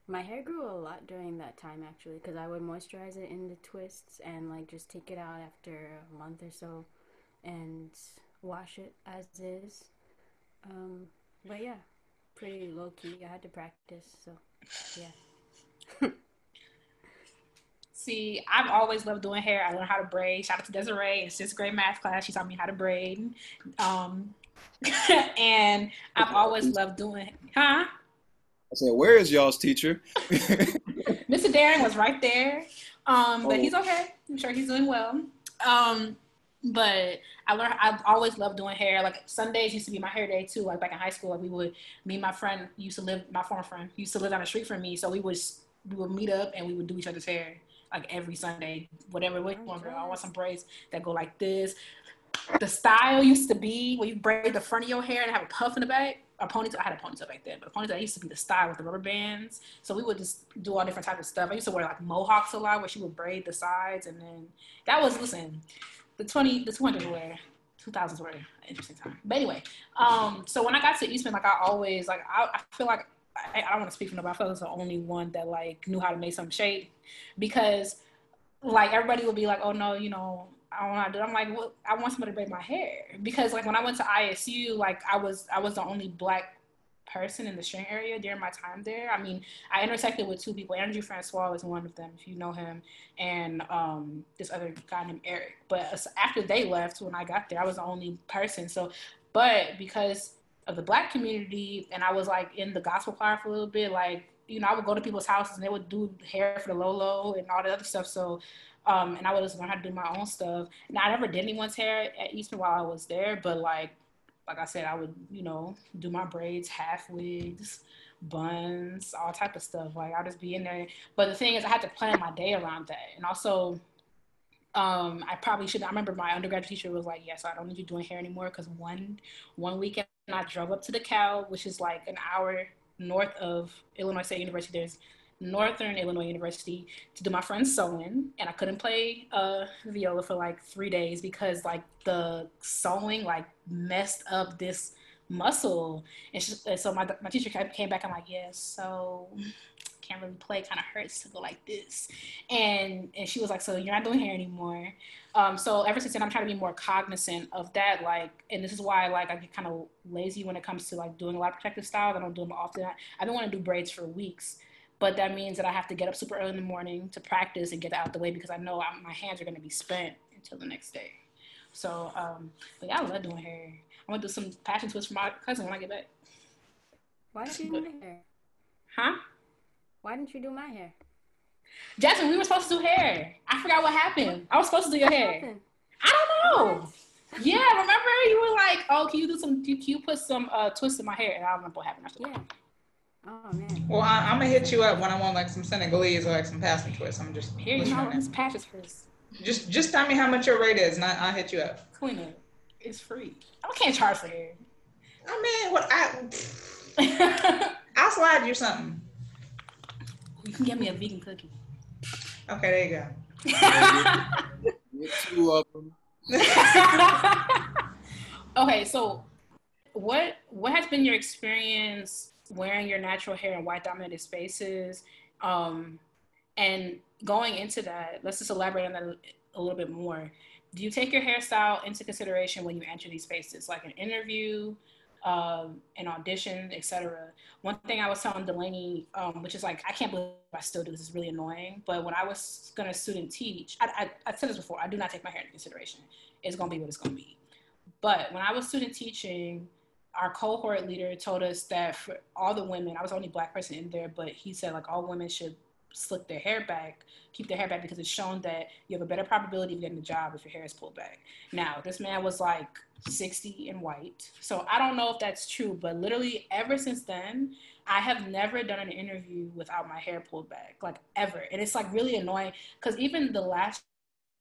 my hair grew a lot during that time actually because I would moisturize it in the twists and like just take it out after a month or so and wash it as is. Um, but yeah, pretty low key. I had to practice, so yeah. See, I've always loved doing hair. I learned how to braid. Shout out to Desiree in sixth grade math class. She taught me how to braid. Um, and I've always loved doing, huh? I said, "Where is y'all's teacher?" Mr. Darren was right there, um, but Oh. he's okay. I'm sure he's doing well. Um, but I learned. I've always loved doing hair. Like Sundays used to be my hair day too. Like back in high school, like we would. Me and my friend used to live. My former friend used to live down the street from me, so we would we would meet up and we would do each other's hair like every Sunday. Whatever way you want, girl. I want some braids that go like this. The style used to be where you braid the front of your hair and have a puff in the back. A ponytail. I had a ponytail back then, but a ponytail used to be the style with the rubber bands. So we would just do all different types of stuff. I used to wear like mohawks a lot, where she would braid the sides, and then that was listen, the twenty, the two hundreds were, two thousands were an interesting time. But anyway, um, so when I got to Eastman, like I always like I, I feel like I, I don't want to speak for nobody. I feel like the only one that like knew how to make some shape because like everybody would be like, oh no, you know, I don't want to do. I'm like, well, I want somebody to braid my hair because like when I went to ISU, like I was I was the only black person in the string area during my time there. I mean, I intersected with two people. Andrew Francois is one of them, if you know him, and um, this other guy named Eric. But after they left, when I got there, I was the only person. So, but because of the black community, and I was like in the gospel choir for a little bit, like you know, I would go to people's houses and they would do hair for the Lolo and all the other stuff. So, um, and I would just learn how to do my own stuff. Now, I never did anyone's hair at Eastman while I was there, but like like I said, I would, you know, do my braids, half wigs, buns, all type of stuff. Like I'll just be in there. But the thing is, I had to plan my day around that, and also, um, I probably should. I remember my undergraduate teacher was like, "Yes, yeah, so I don't need you doing hair anymore." Because one one weekend I drove up to DeKalb, which is like an hour north of Illinois State University. There's Northern Illinois University to do my friend's sewing, and I couldn't play uh, viola for like three days because like the sewing like messed up this muscle. And, she, and so my my teacher came back. I'm like, yeah, so can't really play. Kind of hurts to go like this. And and she was like, so you're not doing hair anymore. Um, so ever since then, I'm trying to be more cognizant of that. Like, and this is why like I get kind of lazy when it comes to like doing a lot of protective styles. I don't do them often. I've been wanting to do braids for weeks but that means that I have to get up super early in the morning to practice and get out the way because I know I'm, my hands are going to be spent until the next day. So, um, but yeah, I love doing hair. I'm gonna do some passion twists for my cousin when I get back. Why didn't you do my hair? Huh? Why didn't you do my hair? Jasmine, we were supposed to do hair. I forgot what happened. I was supposed to do your hair. Happened? I don't know. yeah, remember you were like, "Oh, can you do some? Can you put some uh, twists in my hair?" And I don't remember what happened after Yeah. Oh man. Well, I, am gonna hit you up when I want like some Senegalese or like some passion twists. I'm just here. You know, it's passion twists. Just, just tell me how much your rate is, and I, will hit you up. Queen, it's free. I can't charge for hair. I mean, what I, I'll slide you something. You can get me a vegan cookie. Okay, there you go. Get two of them. okay, so what what has been your experience wearing your natural hair in white dominated spaces. Um, and going into that, let's just elaborate on that a little bit more. Do you take your hairstyle into consideration when you enter these spaces, like an interview, um, an audition, etc.? One thing I was telling Delaney, um, which is like, I can't believe I still do this, is really annoying. But when I was going to student teach, I, I, I said this before, I do not take my hair into consideration. It's to be what it's to be. But when I was student teaching, our cohort leader told us that for all the women, I was the only black person in there, but he said like all women should slick their hair back, keep their hair back because it's shown that you have a better probability of getting a job if your hair is pulled back. Now, this man was like 60 and white. So I don't know if that's true, but literally ever since then, I have never done an interview without my hair pulled back, like ever. And it's like really annoying because even the last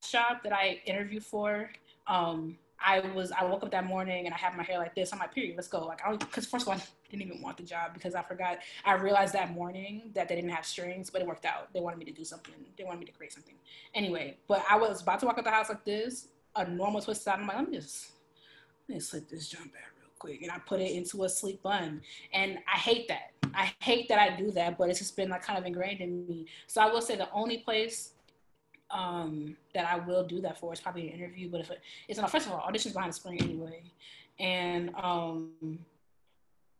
shop that I interviewed for, um, I was I woke up that morning and I had my hair like this. I'm like, period, let's go. Like I because first of all, I didn't even want the job because I forgot. I realized that morning that they didn't have strings, but it worked out. They wanted me to do something. They wanted me to create something. Anyway, but I was about to walk out the house like this, a normal twist out. I'm like, let me just let me slip this jump back real quick, and I put it into a sleek bun. And I hate that. I hate that I do that, but it's just been like kind of ingrained in me. So I will say the only place um, that I will do that for is probably an interview. But if it, it's not, first of all, auditions behind the screen anyway, and um,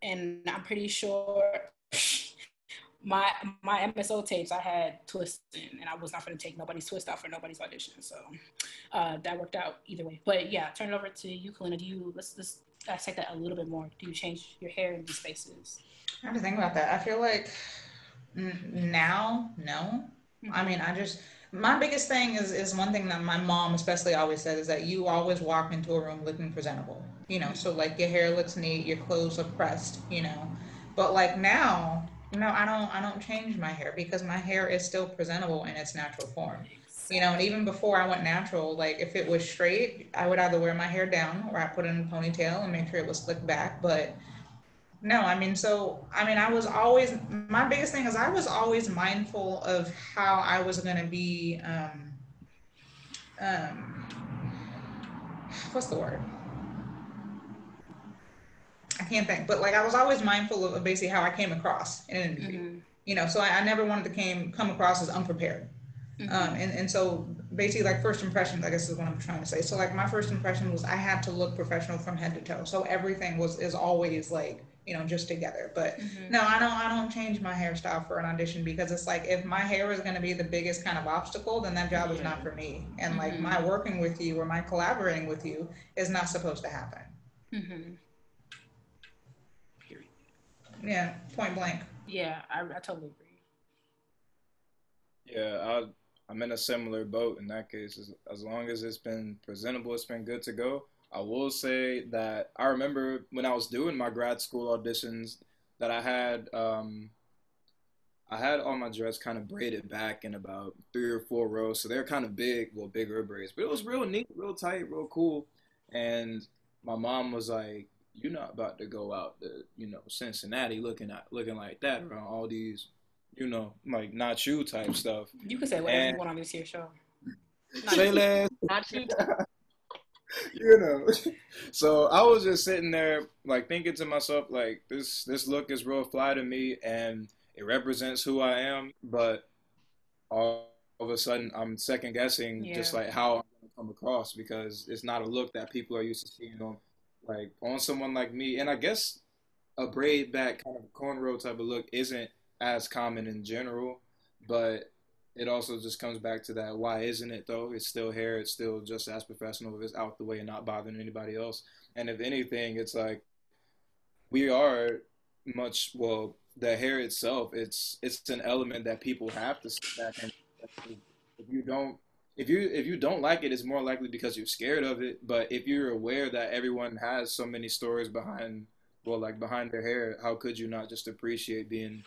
and I'm pretty sure my my MSO tapes I had twisting, and I was not going to take nobody's twist out for nobody's audition. So uh, that worked out either way. But yeah, turn it over to you, Kalena. Do you let's let's dissect that a little bit more? Do you change your hair in these spaces? I have to think about that. I feel like now, no. Mm-hmm. I mean, I just my biggest thing is is one thing that my mom especially always said is that you always walk into a room looking presentable you know so like your hair looks neat your clothes are pressed you know. But like now no i don't i don't change my hair because my hair is still presentable in its natural form you know. And even before i went natural like if it was straight i would either wear my hair down or i put it in a ponytail and make sure it was slicked back. But no, I mean, so I mean, I was always my biggest thing is I was always mindful of how I was going to be. Um, um, what's the word? I can't think, but like I was always mindful of, basically how I came across in an interview. Mm-hmm. You know, so I, I, never wanted to came come across as unprepared. Mm-hmm. Um, and, and so basically like first impressions, I guess is what I'm trying to say. So like my first impression was I had to look professional from head to toe. So everything was is always like you know, just together. But mm-hmm. no, I don't I don't change my hairstyle for an audition because it's like if my hair is gonna be the biggest kind of obstacle, then that job yeah. is not for me. And mm-hmm. like my working with you or my collaborating with you is not supposed to happen. Mm-hmm. Yeah, point blank. Yeah, I, I totally agree. Yeah, I I'm in a similar boat in that case. As, as long as it's been presentable, it's been good to go. I will say that I remember when I was doing my grad school auditions that I had um, I had all my dreads kind of braided back in about three or four rows, so they're kind of big, well, bigger braids, but it was real neat, real tight, real cool. And my mom was like, "You're not about to go out to, you know, Cincinnati looking at looking like that around all these, you know, like not you type stuff." You can say whatever And- you want on this here show. Say less. Not you. you know. So I was just sitting there, like thinking to myself, like this this look is real fly to me, and it represents who I am. But all of a sudden, I'm second guessing just like how I'm gonna come across because it's not a look that people are used to seeing on like on someone like me. And I guess a braid back kind of cornrow type of look isn't as common in general, but it also just comes back to that why isn't it though? It's still hair it's still just as professional. If it's out the way and not bothering anybody else. And if anything it's like we are much well the hair itself it's it's an element that people have to sit back and if you don't if you if you don't like it it's more likely because you're scared of it. But if you're aware that everyone has so many stories behind well like behind their hair how could you not just appreciate being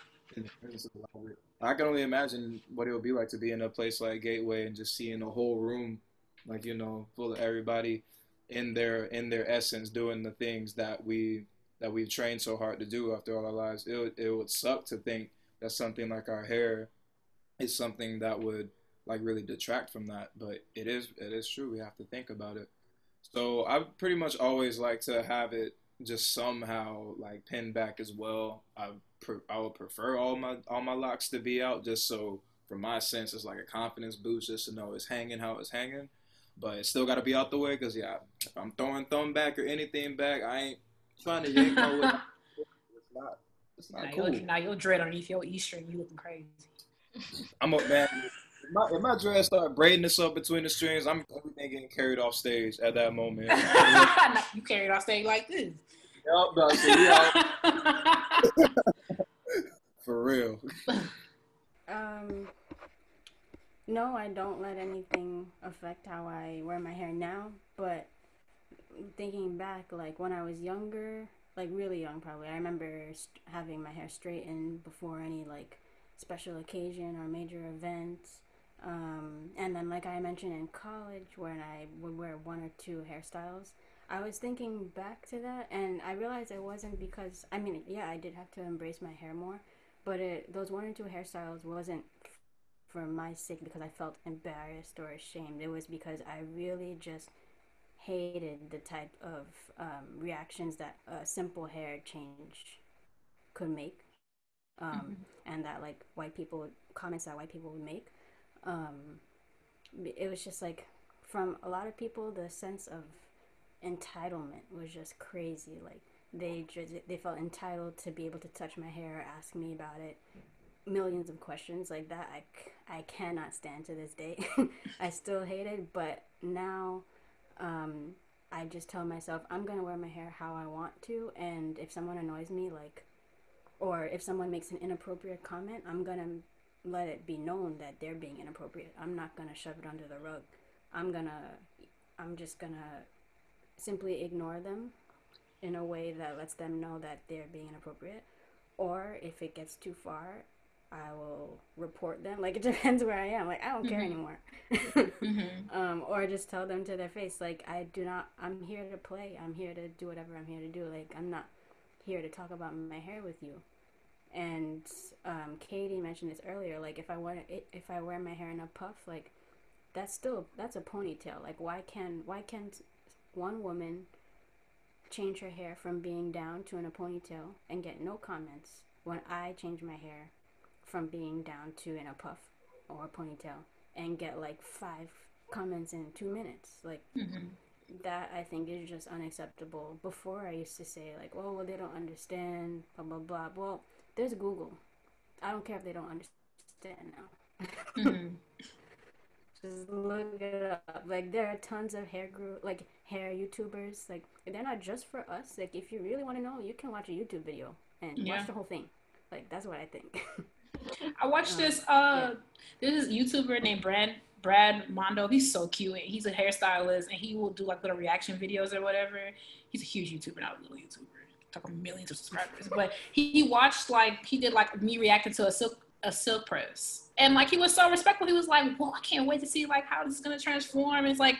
I can only imagine what it would be like to be in a place like Gateway and just seeing a whole room, like you know, full of everybody in their in their essence doing the things that we that we've trained so hard to do after all our lives. It it would suck to think that something like our hair is something that would like really detract from that, but it is it is true. We have to think about it. So I pretty much always like to have it just somehow like pinned back as well. I pre- I would prefer all my all my locks to be out just so for my sense it's like a confidence boost just to know it's hanging how it's hanging. But it's still got to be out the way because yeah, if I'm throwing thumb back or anything back, I ain't trying to yank my way. It's not. It's Now, not cool. you'll, now you'll dread underneath your E string. You looking crazy. I'm a man. If my, if my dress start braiding this up between the strings, I'm everything getting carried off stage at that moment. You carried off stage like this. Yup, no, so for real. Um, no, I don't let anything affect how I wear my hair now. But thinking back, like when I was younger, like really young, probably, I remember st- having my hair straightened before any like special occasion or major events. Um, and then, like I mentioned in college, when I would wear one or two hairstyles, I was thinking back to that, and I realized it wasn't because I mean, yeah, I did have to embrace my hair more, but it those one or two hairstyles wasn't for my sake because I felt embarrassed or ashamed. It was because I really just hated the type of um, reactions that a simple hair change could make, um, and that like white people comments that white people would make. Um, it was just like from a lot of people, the sense of entitlement was just crazy. Like they just they felt entitled to be able to touch my hair, ask me about it, millions of questions like that. I, I cannot stand to this day. I still hate it, but now um, I just tell myself I'm gonna wear my hair how I want to, and if someone annoys me, like, or if someone makes an inappropriate comment, I'm gonna let it be known that they're being inappropriate. I'm not gonna shove it under the rug. I'm gonna, I'm just gonna simply ignore them in a way that lets them know that they're being inappropriate. Or if it gets too far, I will report them. Like it depends where I am. Like I don't care anymore. um, or just tell them to their face, like I do not. I'm here to play. I'm here to do whatever I'm here to do. Like I'm not here to talk about my hair with you. And um, Katie mentioned this earlier. Like if I want if I wear my hair in a puff, like that's still that's a ponytail. Like why can why can't one woman change her hair from being down to in a ponytail and get no comments when I change my hair from being down to in a puff or a ponytail and get like five comments in two minutes. Like mm-hmm. that I think is just unacceptable. Before I used to say like, oh well they don't understand, blah blah blah. Well, there's Google. I don't care if they don't understand now. Mm-hmm. Just look it up. Like there are tons of hair group, like hair YouTubers. Like they're not just for us. Like if you really want to know, you can watch a YouTube video and Yeah. watch the whole thing. Like that's what I think. I watched this. Uh, this is YouTuber named Brad Brad Mondo. He's so cute. He's a hairstylist, and he will do like little reaction videos or whatever. He's a huge YouTuber, not a little YouTuber. Talk Talking millions of subscribers, but he, he watched like he did like me reacting to a silk a silk press, and like he was so respectful. He was like, "Well, I can't wait to see like how this is gonna transform." It's like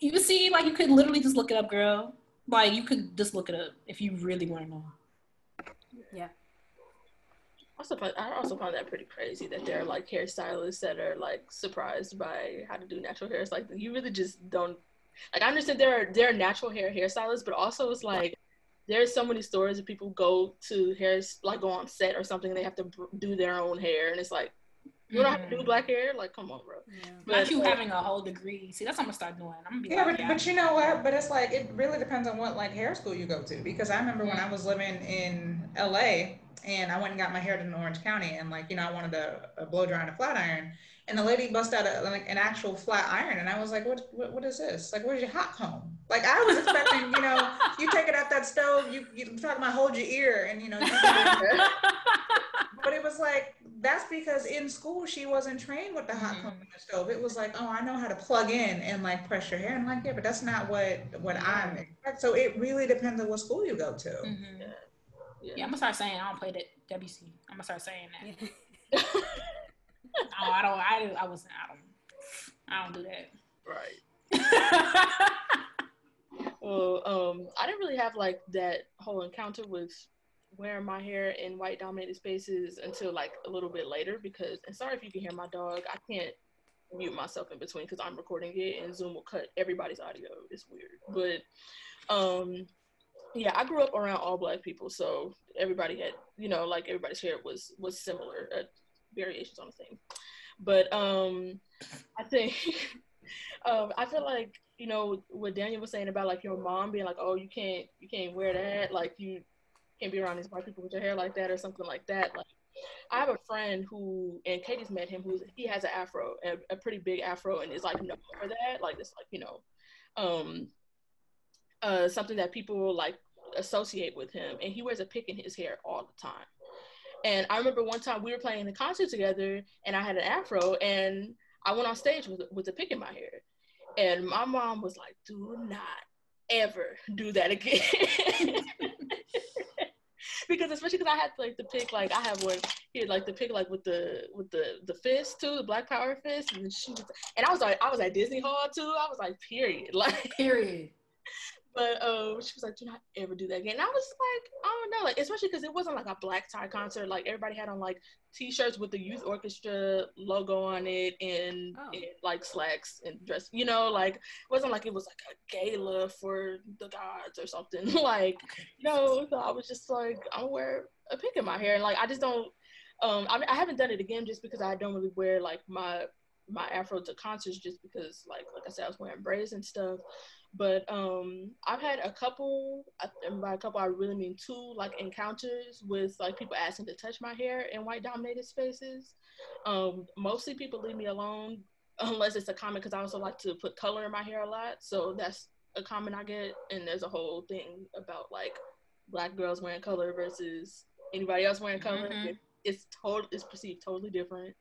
you see, like you could literally just look it up, girl. Like you could just look it up if you really want to know. Yeah. Also, find, I also find that pretty crazy that there are like hairstylists that are like surprised by how to do natural hair. It's like you really just don't. Like I understand there are there are natural hair hairstylists, but also it's like there's so many stories of people go to hair like go on set or something and they have to br- do their own hair and it's like you don't have to do Mhm. black hair like come on bro Yeah. Not you having a whole degree. See, that's what I'm gonna start doing. I'm gonna be Yeah, like, but, but you know what? But it's like it really depends on what like hair school you go to. Because I remember when I was living in LA and I went and got my hair done in Orange County and like you know I wanted a, a blow dry and a flat iron and the lady bust out a, like an actual flat iron and I was like what, what what is this? Like where's your hot comb? Like I was expecting you know you take it out that stove you you talking about hold your ear and you know. You but it was like that's because in school she wasn't trained with the hot comb and the stove. It was like, oh, I know how to plug in and like press your hair. And like, yeah, but that's not what what I'm expect. So it really depends on what school you go to. Mhm. yeah. Yeah, I'm gonna start saying I don't play that WC. I'm gonna start saying that. Oh, I don't. I I wasn't. I don't. I don't do that. right well um i didn't really have like that whole encounter with wearing my hair in white dominated spaces until like a little bit later because and sorry if you can hear my dog i can't mute myself in between because i'm recording it and zoom will cut everybody's audio it's weird but um yeah i grew up around all black people so everybody had you know like everybody's hair was was similar uh, variations on the thing but um i think um i feel like you know what daniel was saying about like your mom being like oh you can't you can't wear that like you can't be around these white people with your hair like that or something like that like I have a friend who, and Katie's met him, who's he has an afro, a, a pretty big afro, and is like known for that. Like it's like you know, um, uh, something that people like associate with him, and he wears a pick in his hair all the time. And I remember one time we were playing the concert together, and I had an afro, and I went on stage with with a pick in my hair, and my mom was like, "Do not ever do that again." because especially because I had like the pick like I have one here like the pick like with the with the the fist too the Black Power fist and she was and I was like I was at Disney Hall too I was like period like Period. But um she was like do not ever do that again and I was like I don't know like especially because it wasn't like a black tie concert like everybody had on like t-shirts with the youth orchestra logo on it and, Oh. and like slacks and dress you know like it wasn't like it was like a gala for the gods or something like no, so I was just like, I'm gonna wear a pick in my hair, and like I just don't. Um, I, mean, I haven't done it again just because I don't really wear like my my afro to concerts just because like like I said I was wearing braids and stuff. But um, I've had a couple, and by a couple I really mean two, like encounters with like people asking to touch my hair in white dominated spaces. Um, mostly people leave me alone unless it's a comment because I also like to put color in my hair a lot, so that's a comment I get, and there's a whole thing about like black girls wearing color versus anybody else wearing color. Mhm. It's total, it's perceived totally different.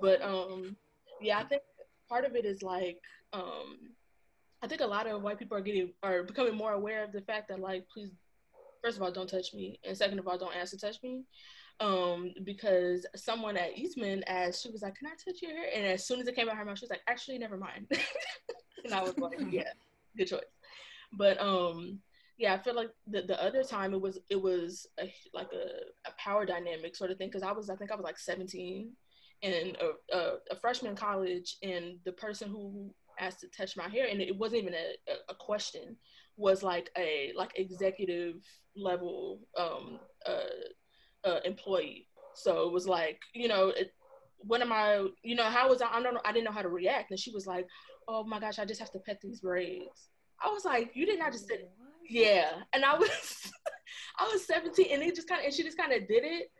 But um, yeah, I think part of it is like um, I think a lot of white people are getting are becoming more aware of the fact that like, please, first of all, don't touch me, and second of all, don't ask to touch me. Um, because someone at Eastman asked, she was like, "Can I touch your hair?" And as soon as it came out her mouth, she was like, "Actually, never mind." and I was like, "Yeah, good choice." But um, yeah, I feel like the the other time it was it was a, like a, a power dynamic sort of thing because I was I think I was like 17 and a, a, a freshman in college, and the person who asked to touch my hair, and it wasn't even a, a- question, was like a like executive level um uh, uh employee. So it was like you know it, what am I you know how was I I don't know I didn't know how to react, and she was like, oh my gosh, I just have to pet these braids. I was like, you did not just sit yeah, and I was, I was 17, and it just kind of, and she just kind of did it,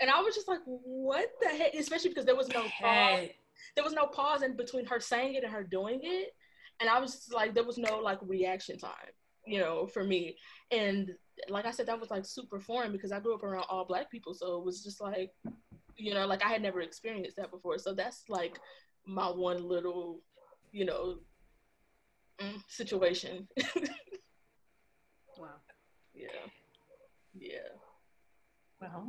and I was just like, what the heck? Especially because there was no pause. There was no pause in between her saying it and her doing it, and I was just like, there was no like reaction time, you know, for me. And like I said, that was like super foreign because I grew up around all black people, so it was just like, you know, like I had never experienced that before. So that's like my one little, you know, mm, situation. Wow. yeah. Yeah. Well,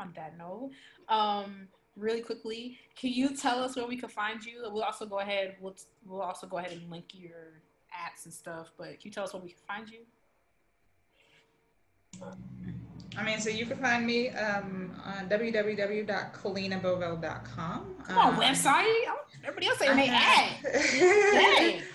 on that note, um, really quickly, can you tell us where we can find you? We'll also go ahead. We'll we'll also go ahead and link your apps and stuff. But can you tell us where we can find you? I mean, so you can find me um, on www.kalenabovell.com. Come on, Um, website. Everybody else saying they ad.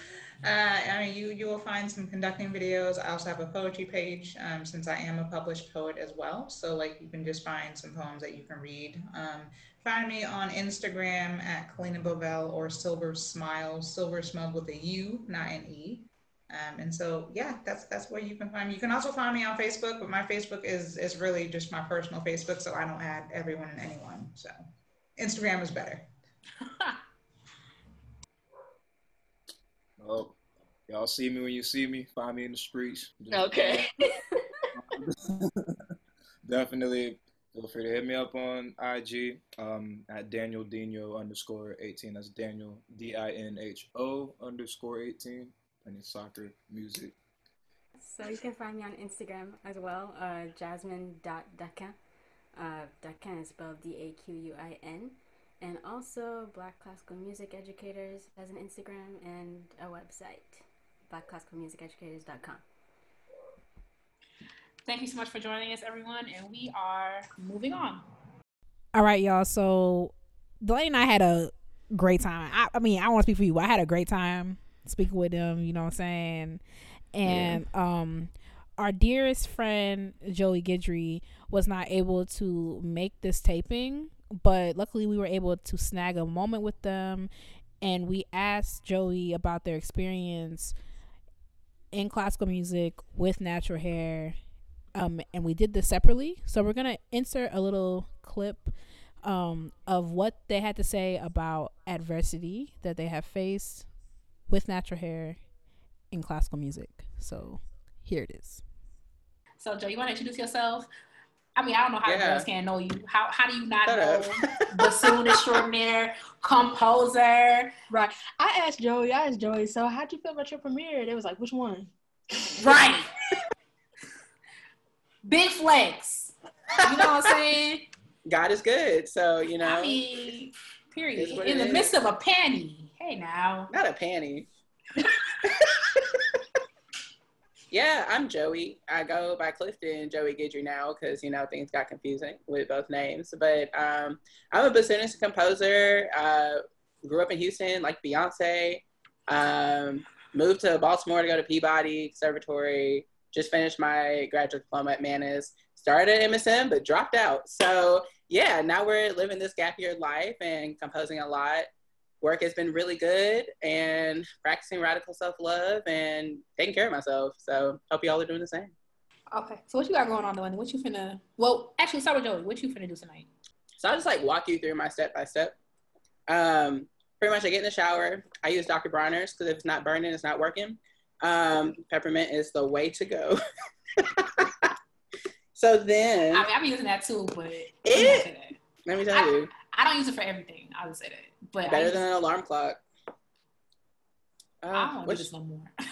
Uh, I mean, you you will find some conducting videos. I also have a poetry page um, since I am a published poet as well. So like you can just find some poems that you can read. Um, find me on Instagram at Kalena Bovell or Silver Smile, Silver Smile with a U, not an E. Um, and so yeah, that's that's where you can find me. You can also find me on Facebook, but my Facebook is is really just my personal Facebook, so I don't add everyone and anyone. So Instagram is better. Oh, y'all see me when you see me. Find me in the streets. Just- Okay. Definitely feel free to hit me up on IG um, at Daniel Dinho underscore 18. That's Daniel D I N H O underscore 18. And it's soccer, music. So you can find me on Instagram as well, uh, jasmine.daquin. Uh, Daquin is spelled D A Q U I N. And also, Black Classical Music Educators has an Instagram and a website, blackclassicalmusiceducators.com. Thank you so much for joining us, everyone, and we are moving on. All right, y'all. So Delaney and I had a great time. I, I mean, I want to speak for you. But I had a great time speaking with them. You know what I'm saying? And um, our dearest friend Joey Guidry was not able to make this taping, but luckily we were able to snag a moment with them, and we asked Joey about their experience in classical music with natural hair. Um, and we did this separately. So we're gonna insert a little clip um, of what they had to say about adversity that they have faced with natural hair in classical music. So here it is. So, Joe, you want to introduce yourself? I mean, I don't know how Yeah. girls can't know you. How how do you not Shut know up. bassoon extraordinaire, composer? Right. I asked Joey, I asked Joey, so how'd you feel about your premiere? They was like, which one? Right. Big flex. You know what I'm saying? God is good. So, you know, I mean, period. In the is. midst of a panty. Hey now. not a panty. yeah, I'm Joey. I go by Clifton Joey Guidry now because, you know, things got confusing with both names. But um, I'm a bassoonist and composer. Uh, grew up in Houston like Beyonce. Um, moved to Baltimore to go to Peabody Conservatory. Just finished my graduate diploma at Mannes. Started at MSM, but dropped out. So, yeah, now we're living this gap year life and composing a lot work has been really good and practicing radical self-love and taking care of myself so hope y'all are doing the same Okay. So what you got going on, Delaney? What you finna? Well, actually, start with Joey. What you finna do tonight? so i'll just like walk you through my step by step um pretty much i get in the shower i use dr bronner's because if it's not burning it's not working um peppermint is the way to go so then I mean, I've been using that too, but It- I'm not saying that. let me tell you I don't use it for everything. I would say that, but better than an alarm clock I uh, don't want which- do this no more.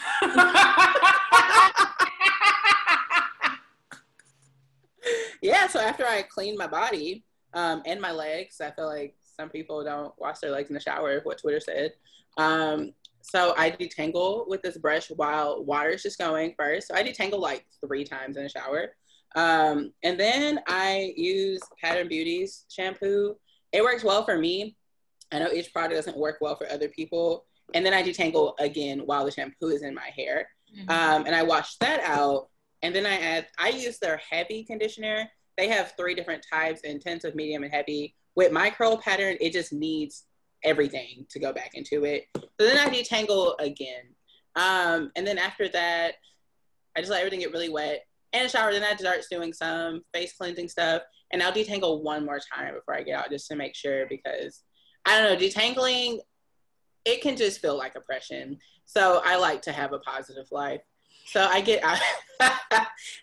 yeah, so after I clean my body um, and my legs, I feel like some people don't wash their legs in the shower, what Twitter said. Um, so I detangle with this brush while water is just going first. So I detangle like three times in the shower. Um, and then I use Pattern Beauty's shampoo. It works well for me. I know each product doesn't work well for other people. And then I detangle again while the shampoo is in my hair. Um, and I wash that out. And then I add, I use their heavy conditioner. They have three different types intensive, medium, and heavy. With my curl pattern, it just needs everything to go back into it. So then I detangle again. Um, and then after that, I just let everything get really wet and shower. Then I start doing some face cleansing stuff. And I'll detangle one more time before I get out just to make sure because I don't know, detangling, it can just feel like oppression. So I like to have a positive life. So I get out,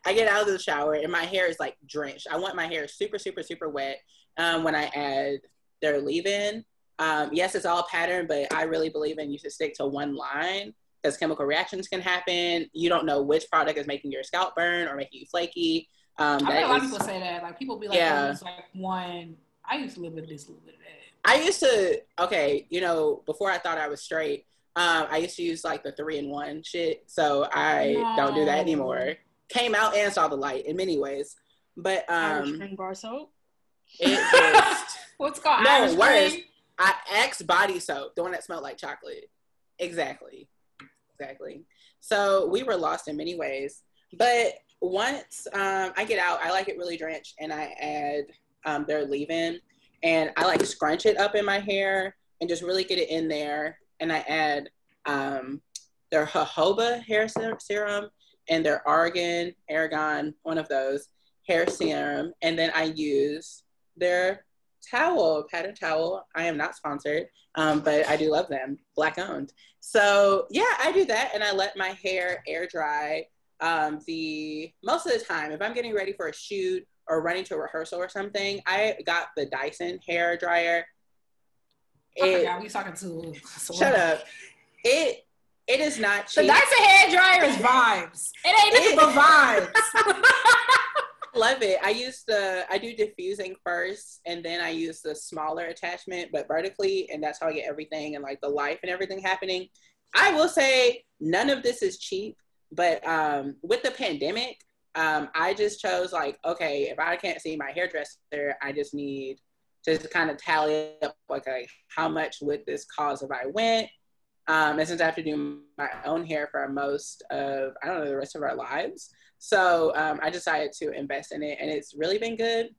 I get out of the shower and my hair is like drenched. I want my hair super, super, super wet. um, when I add their leave-in. Um, yes, it's all pattern, but I really believe in you should stick to one line because chemical reactions can happen. You don't know which product is making your scalp burn or making you flaky. Um, I know a lot of people say that. Like people be like, Yeah. oh, it's like one. I used to live with this, a little bit of that. I used to okay, you know, before I thought I was straight, um, I used to use like the three in one shit. So I don't do that anymore. Came out and saw the light in many ways, but Irish um, spring bar soap. it just What's called No, Irish worse. I Axe body soap, the one that smelled like chocolate. Exactly, exactly. So we were lost in many ways, but once um, I get out, I like it really drenched, and I add um, their leave-in, and I like scrunch it up in my hair and just really get it in there, and I add um, their jojoba hair serum and their argan, aragon, one of those hair serum, and then I use their towel, pattern towel. I am not sponsored, um, but I do love them, black owned. So yeah, I do that, and I let my hair air dry. Um, the most of the time, if I'm getting ready for a shoot or running to a rehearsal or something, I got the Dyson hair dryer. I It- forgot we talking to. shut up. It it is not cheap. The. Dyson hair dryer is vibes. It ain't nothing but vibes. love it. I use the I do diffusing first and then I use the smaller attachment but vertically and that's how I get everything and like the life and everything happening. I will say none of this is cheap, but um with the pandemic, um I just chose like okay, if I can't see my hairdresser, I just need to kind of tally up like, like how much would this cost if I went. Um, and since I have to do my own hair for most of I don't know the rest of our lives, so um, I decided to invest in it, and it's really been good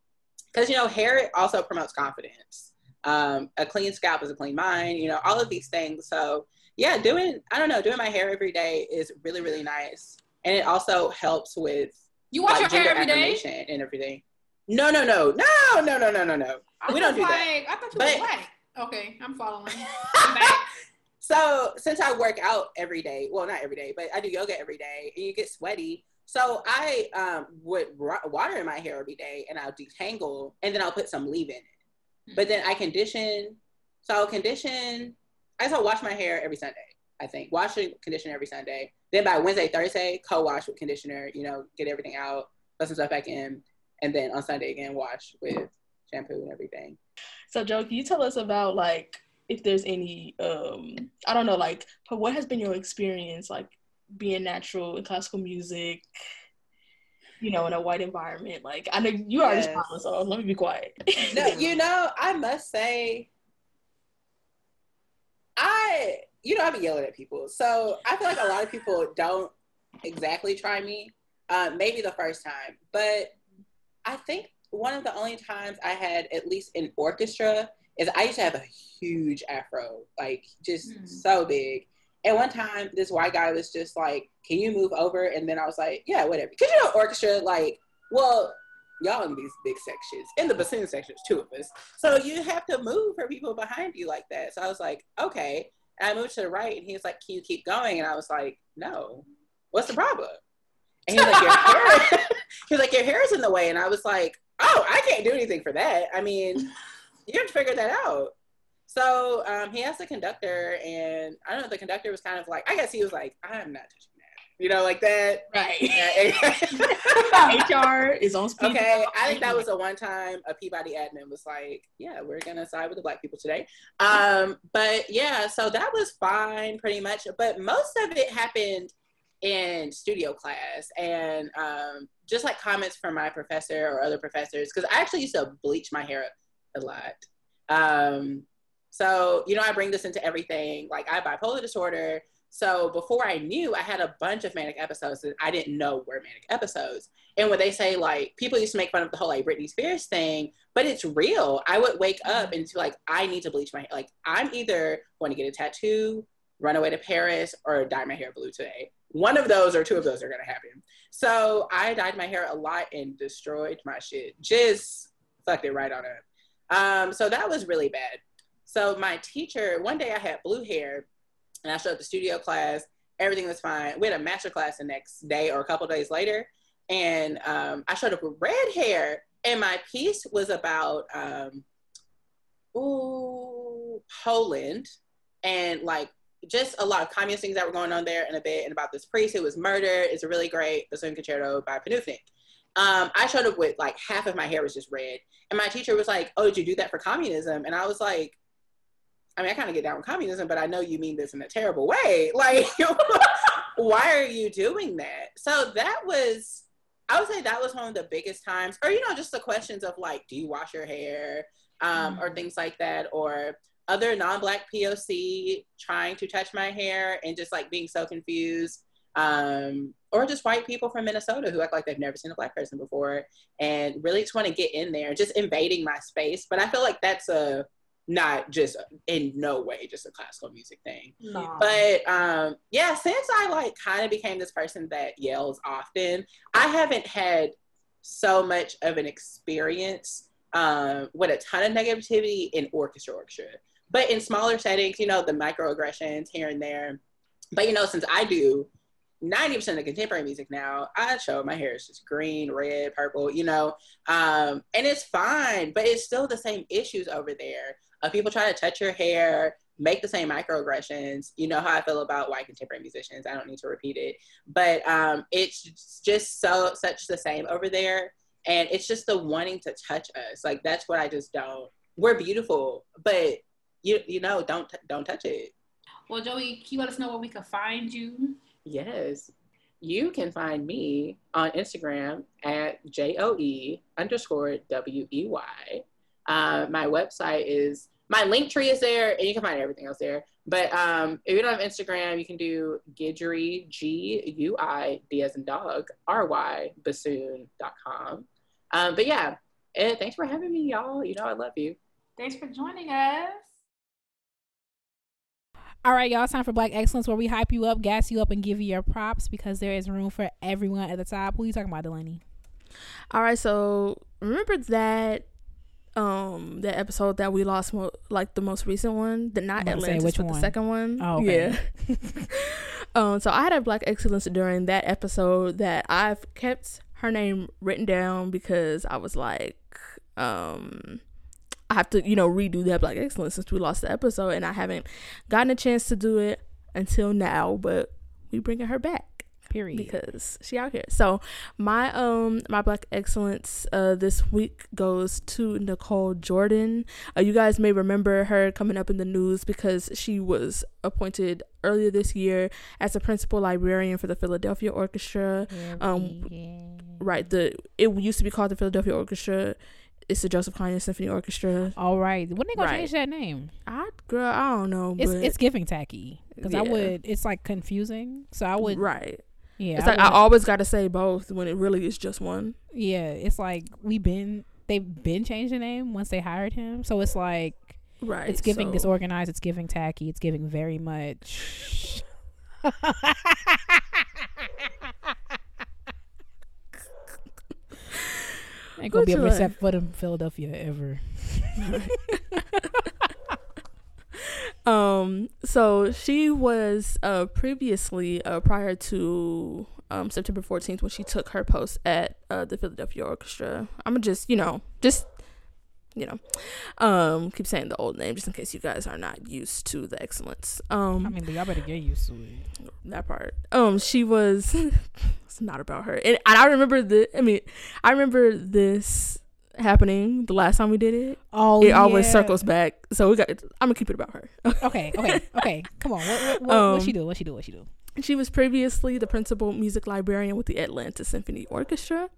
because you know hair also promotes confidence. Um, a clean scalp is a clean mind. You know all of these things. So yeah, doing I don't know doing my hair every day is really really nice, and it also helps with You wash like your hair every day? and everything. No no no no no no no no no. We don't do that. I thought you But- were white. Okay, I'm following. I'm back. So since I work out every day, well, not every day, but I do yoga every day, and you get sweaty. So I um, would ro- water in my hair every day, and I'll detangle, and then I'll put some leave in it. But then I condition. So I'll condition. I guess I'll wash my hair every Sunday. I think wash and condition every Sunday. Then by Wednesday, Thursday, co-wash with conditioner. You know, get everything out, put some stuff back in, and then on Sunday again, wash with shampoo and everything. So, Joe, can you tell us about like if there's any um I don't know like what has been your experience like being natural in classical music, you know, in a white environment? Like I know you already Yes. smiling, so let me be quiet. no, you know, I must say, I, you know, I be yelling at people. So I feel like a lot of people don't exactly try me. Uh, maybe the first time, but I think one of the only times I had at least in orchestra is I used to have a huge afro, like just Hmm. so big. And one time, this white guy was just like, "Can you move over?" And then I was like, "Yeah, whatever." Because you know, orchestra, like, well, y'all in these big sections, in the bassoon sections, two of us. So you have to move for people behind you like that. So I was like, "Okay." And I moved to the right, and he was like, "Can you keep going?" And I was like, "No. What's the problem?" And he was like, "Your hair." he was like, "Your hair is in the way," and I was like, "Oh, I can't do anything for that. I mean, you have to figure that out." So um, he asked the conductor, and I don't know. The conductor was kind of like, I guess he was like, "I'm not touching that," you know, like that. right. HR is on speed. Okay, I think that was a one time a Peabody admin was like, "Yeah, we're gonna side with the black people today." Um, but yeah, so that was fine, pretty much. But most of it happened in studio class, and um, just like comments from my professor or other professors, because I actually used to bleach my hair a lot. Um, so you know, I bring this into everything. Like I have bipolar disorder. So before I knew, I had a bunch of manic episodes that I didn't know were manic episodes. And when they say like people used to make fun of the whole like Britney Spears thing, but it's real. I would wake up and be like, I need to bleach my hair. Like I'm either going to get a tattoo, run away to Paris, or dye my hair blue today. One of those or two of those are gonna happen. So I dyed my hair a lot and destroyed my shit. Just fucked it right on up. Um, so that was really bad. So my teacher, one day I had blue hair and I showed up to studio class. Everything was fine. We had a master class the next day or a couple days later. And um, I showed up with red hair. and my piece was about um, ooh, Poland and like just a lot of communist things that were going on there in a bit, and about this priest who was murdered. It's a really great The bassoon concerto by Panufnik. Um, I showed up with like half of my hair was just red, and my teacher was like, "Oh, did you do that for communism?" And I was like, "I mean, I kind of get down with communism, but I know you mean this in a terrible way. Like, why are you doing that?" So that was, I would say, that was one of the biggest times, or you know, just the questions of like, "Do you wash your hair?" Um, or things like that, or other non-black POC trying to touch my hair and just like being so confused. Um, or just white people from Minnesota who act like they've never seen a black person before and really just want to get in there, just invading my space. But I feel like that's a not just in no way just a classical music thing. No. But um, yeah, since I like kind of became this person that yells often, I haven't had so much of an experience um, with a ton of negativity in orchestra orchestra. But in smaller settings, you know, the microaggressions here and there. But you know, since I do 90% of contemporary music now, I show my hair is just green, red, purple, you know, um, and it's fine, but it's still the same issues over there. Uh, people try to touch your hair, make the same microaggressions. You know how I feel about white contemporary musicians. I don't need to repeat it, but um, it's just so such the same over there, and it's just the wanting to touch us. Like that's what I just don't. We're beautiful, but you you know don't don't touch it. Well, Joey, can you let us know where we can find you? Yes. You can find me on Instagram at J-O-E underscore W-E-Y. Uh, my website is, my link tree is there and you can find everything else there. But um, if you don't have Instagram, you can do Guidry, G-U-I-D as in dog, R-Y, bassoon.com. Um, but yeah, and thanks for having me, y'all. You know I love you. Thanks for joining us. All right, y'all. It's time for Black Excellence, where we hype you up, gas you up, and give you your props because there is room for everyone at the top. Who are you talking about, Delaney? All right, so remember that um that episode that we lost mo- like the most recent one the not I'm about to say, atlantis which but one? the second one Oh, okay. yeah um so i had a black excellence during that episode that i've kept her name written down because i was like um i have to you know redo that black excellence since we lost the episode and i haven't gotten a chance to do it until now but we bringing her back Period. because she out here. So my um my black excellence uh this week goes to Nicole Jordan. Uh, you guys may remember her coming up in the news because she was appointed earlier this year as a principal librarian for the Philadelphia Orchestra. Um, Right, the it used to be called the Philadelphia Orchestra. It's the Joseph Haydn Symphony Orchestra. All right. When they gonna Right. change that name? I girl, I don't know. It's it's giving tacky because I would. It's like confusing. So I would. right. Yeah. It's I like I always got to say both when it really is just one. Yeah. It's like we've been. They've been changing the name once they hired him. So it's like Right. it's giving so- disorganized. It's giving tacky. It's giving very much. Ain't gonna be able you to like? step foot in Philadelphia ever. Um, so she was uh previously uh prior to um September 14th when she took her post at uh the Philadelphia Orchestra. I'm just, you know, just you know, um keep saying the old name just in case you guys are not used to the excellence. Um I mean, but y'all better get used to it. that part. Um, she was. it's not about her, and, and I remember the. I mean, I remember this happening the last time we did it. Oh, it always circles back, so we got. I'm gonna keep it about her. Okay, okay, okay. Come on. What, what, what, what she Um, do? What she do? What she do? She was previously the principal music librarian with the Atlanta Symphony Orchestra.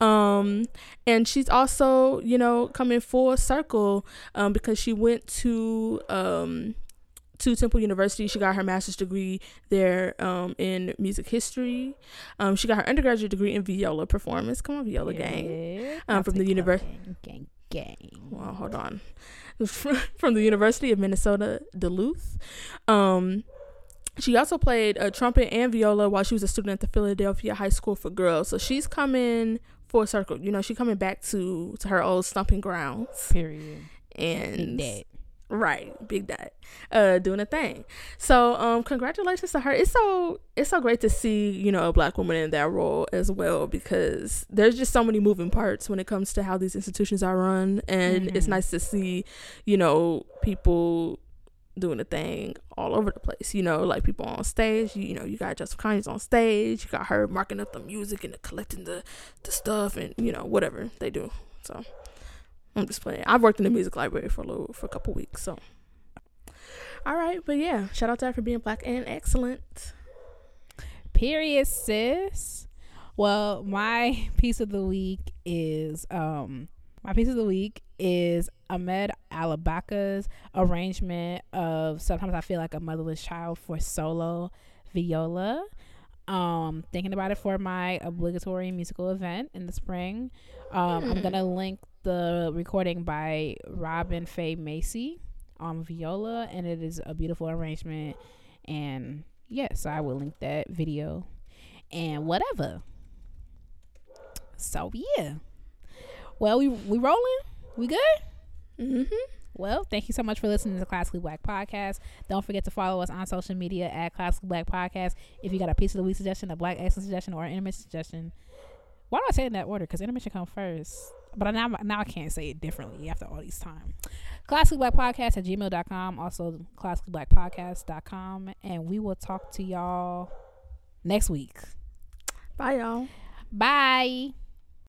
Um, and she's also, you know, coming full circle um, because she went to um, to Temple University. She got her master's degree there um, in music history. Um, she got her undergraduate degree in viola performance. Come on, viola gang. Yeah. um, from the univer- Gang, gang, gang. Well, hold on. From the University of Minnesota Duluth. Um, she also played uh, trumpet and viola while she was a student at the Philadelphia High School for Girls. So she's coming full circle. You know, she's coming back to to her old stomping grounds. Period. And. Right, Big Dot, uh, doing a thing. So, um, congratulations to her. It's so it's so great to see you know a black woman in that role as well because there's just so many moving parts when it comes to how these institutions are run, and it's Mhm. nice to see you know people doing a thing all over the place. You know, like people on stage. You, you know, you got Joseph Connie's on stage. You got her marking up the music and collecting the the stuff and you know whatever they do. So. I'm just playing. I've worked in the music library for a little for a couple weeks, so all right, but yeah, shout out to her for being black and excellent. Period, sis. Well, my piece of the week is um my piece of the week is Ahmed Alabaka's arrangement of Sometimes I Feel Like a Motherless Child for solo viola. Um, thinking about it for my obligatory musical event in the spring. Um, I'm Hmm. gonna link the recording by Robin Faye Macy on viola, and it is a beautiful arrangement. And yes, I will link that video and whatever. So yeah. Well, we we rolling. We good. Mm-hmm. Well, thank you so much for listening to the Classically Black Podcast. Don't forget to follow us on social media at Classically Black Podcast. If you got a piece of the week suggestion, a black excellence suggestion, or an intermission suggestion, why do I say in that order? Because intermission come first. But I now, now I can't say it differently after all these time. Classically Black Podcast at gmail.com. Also, classicallyblackpodcast.com. And we will talk to y'all next week. Bye, y'all. Bye.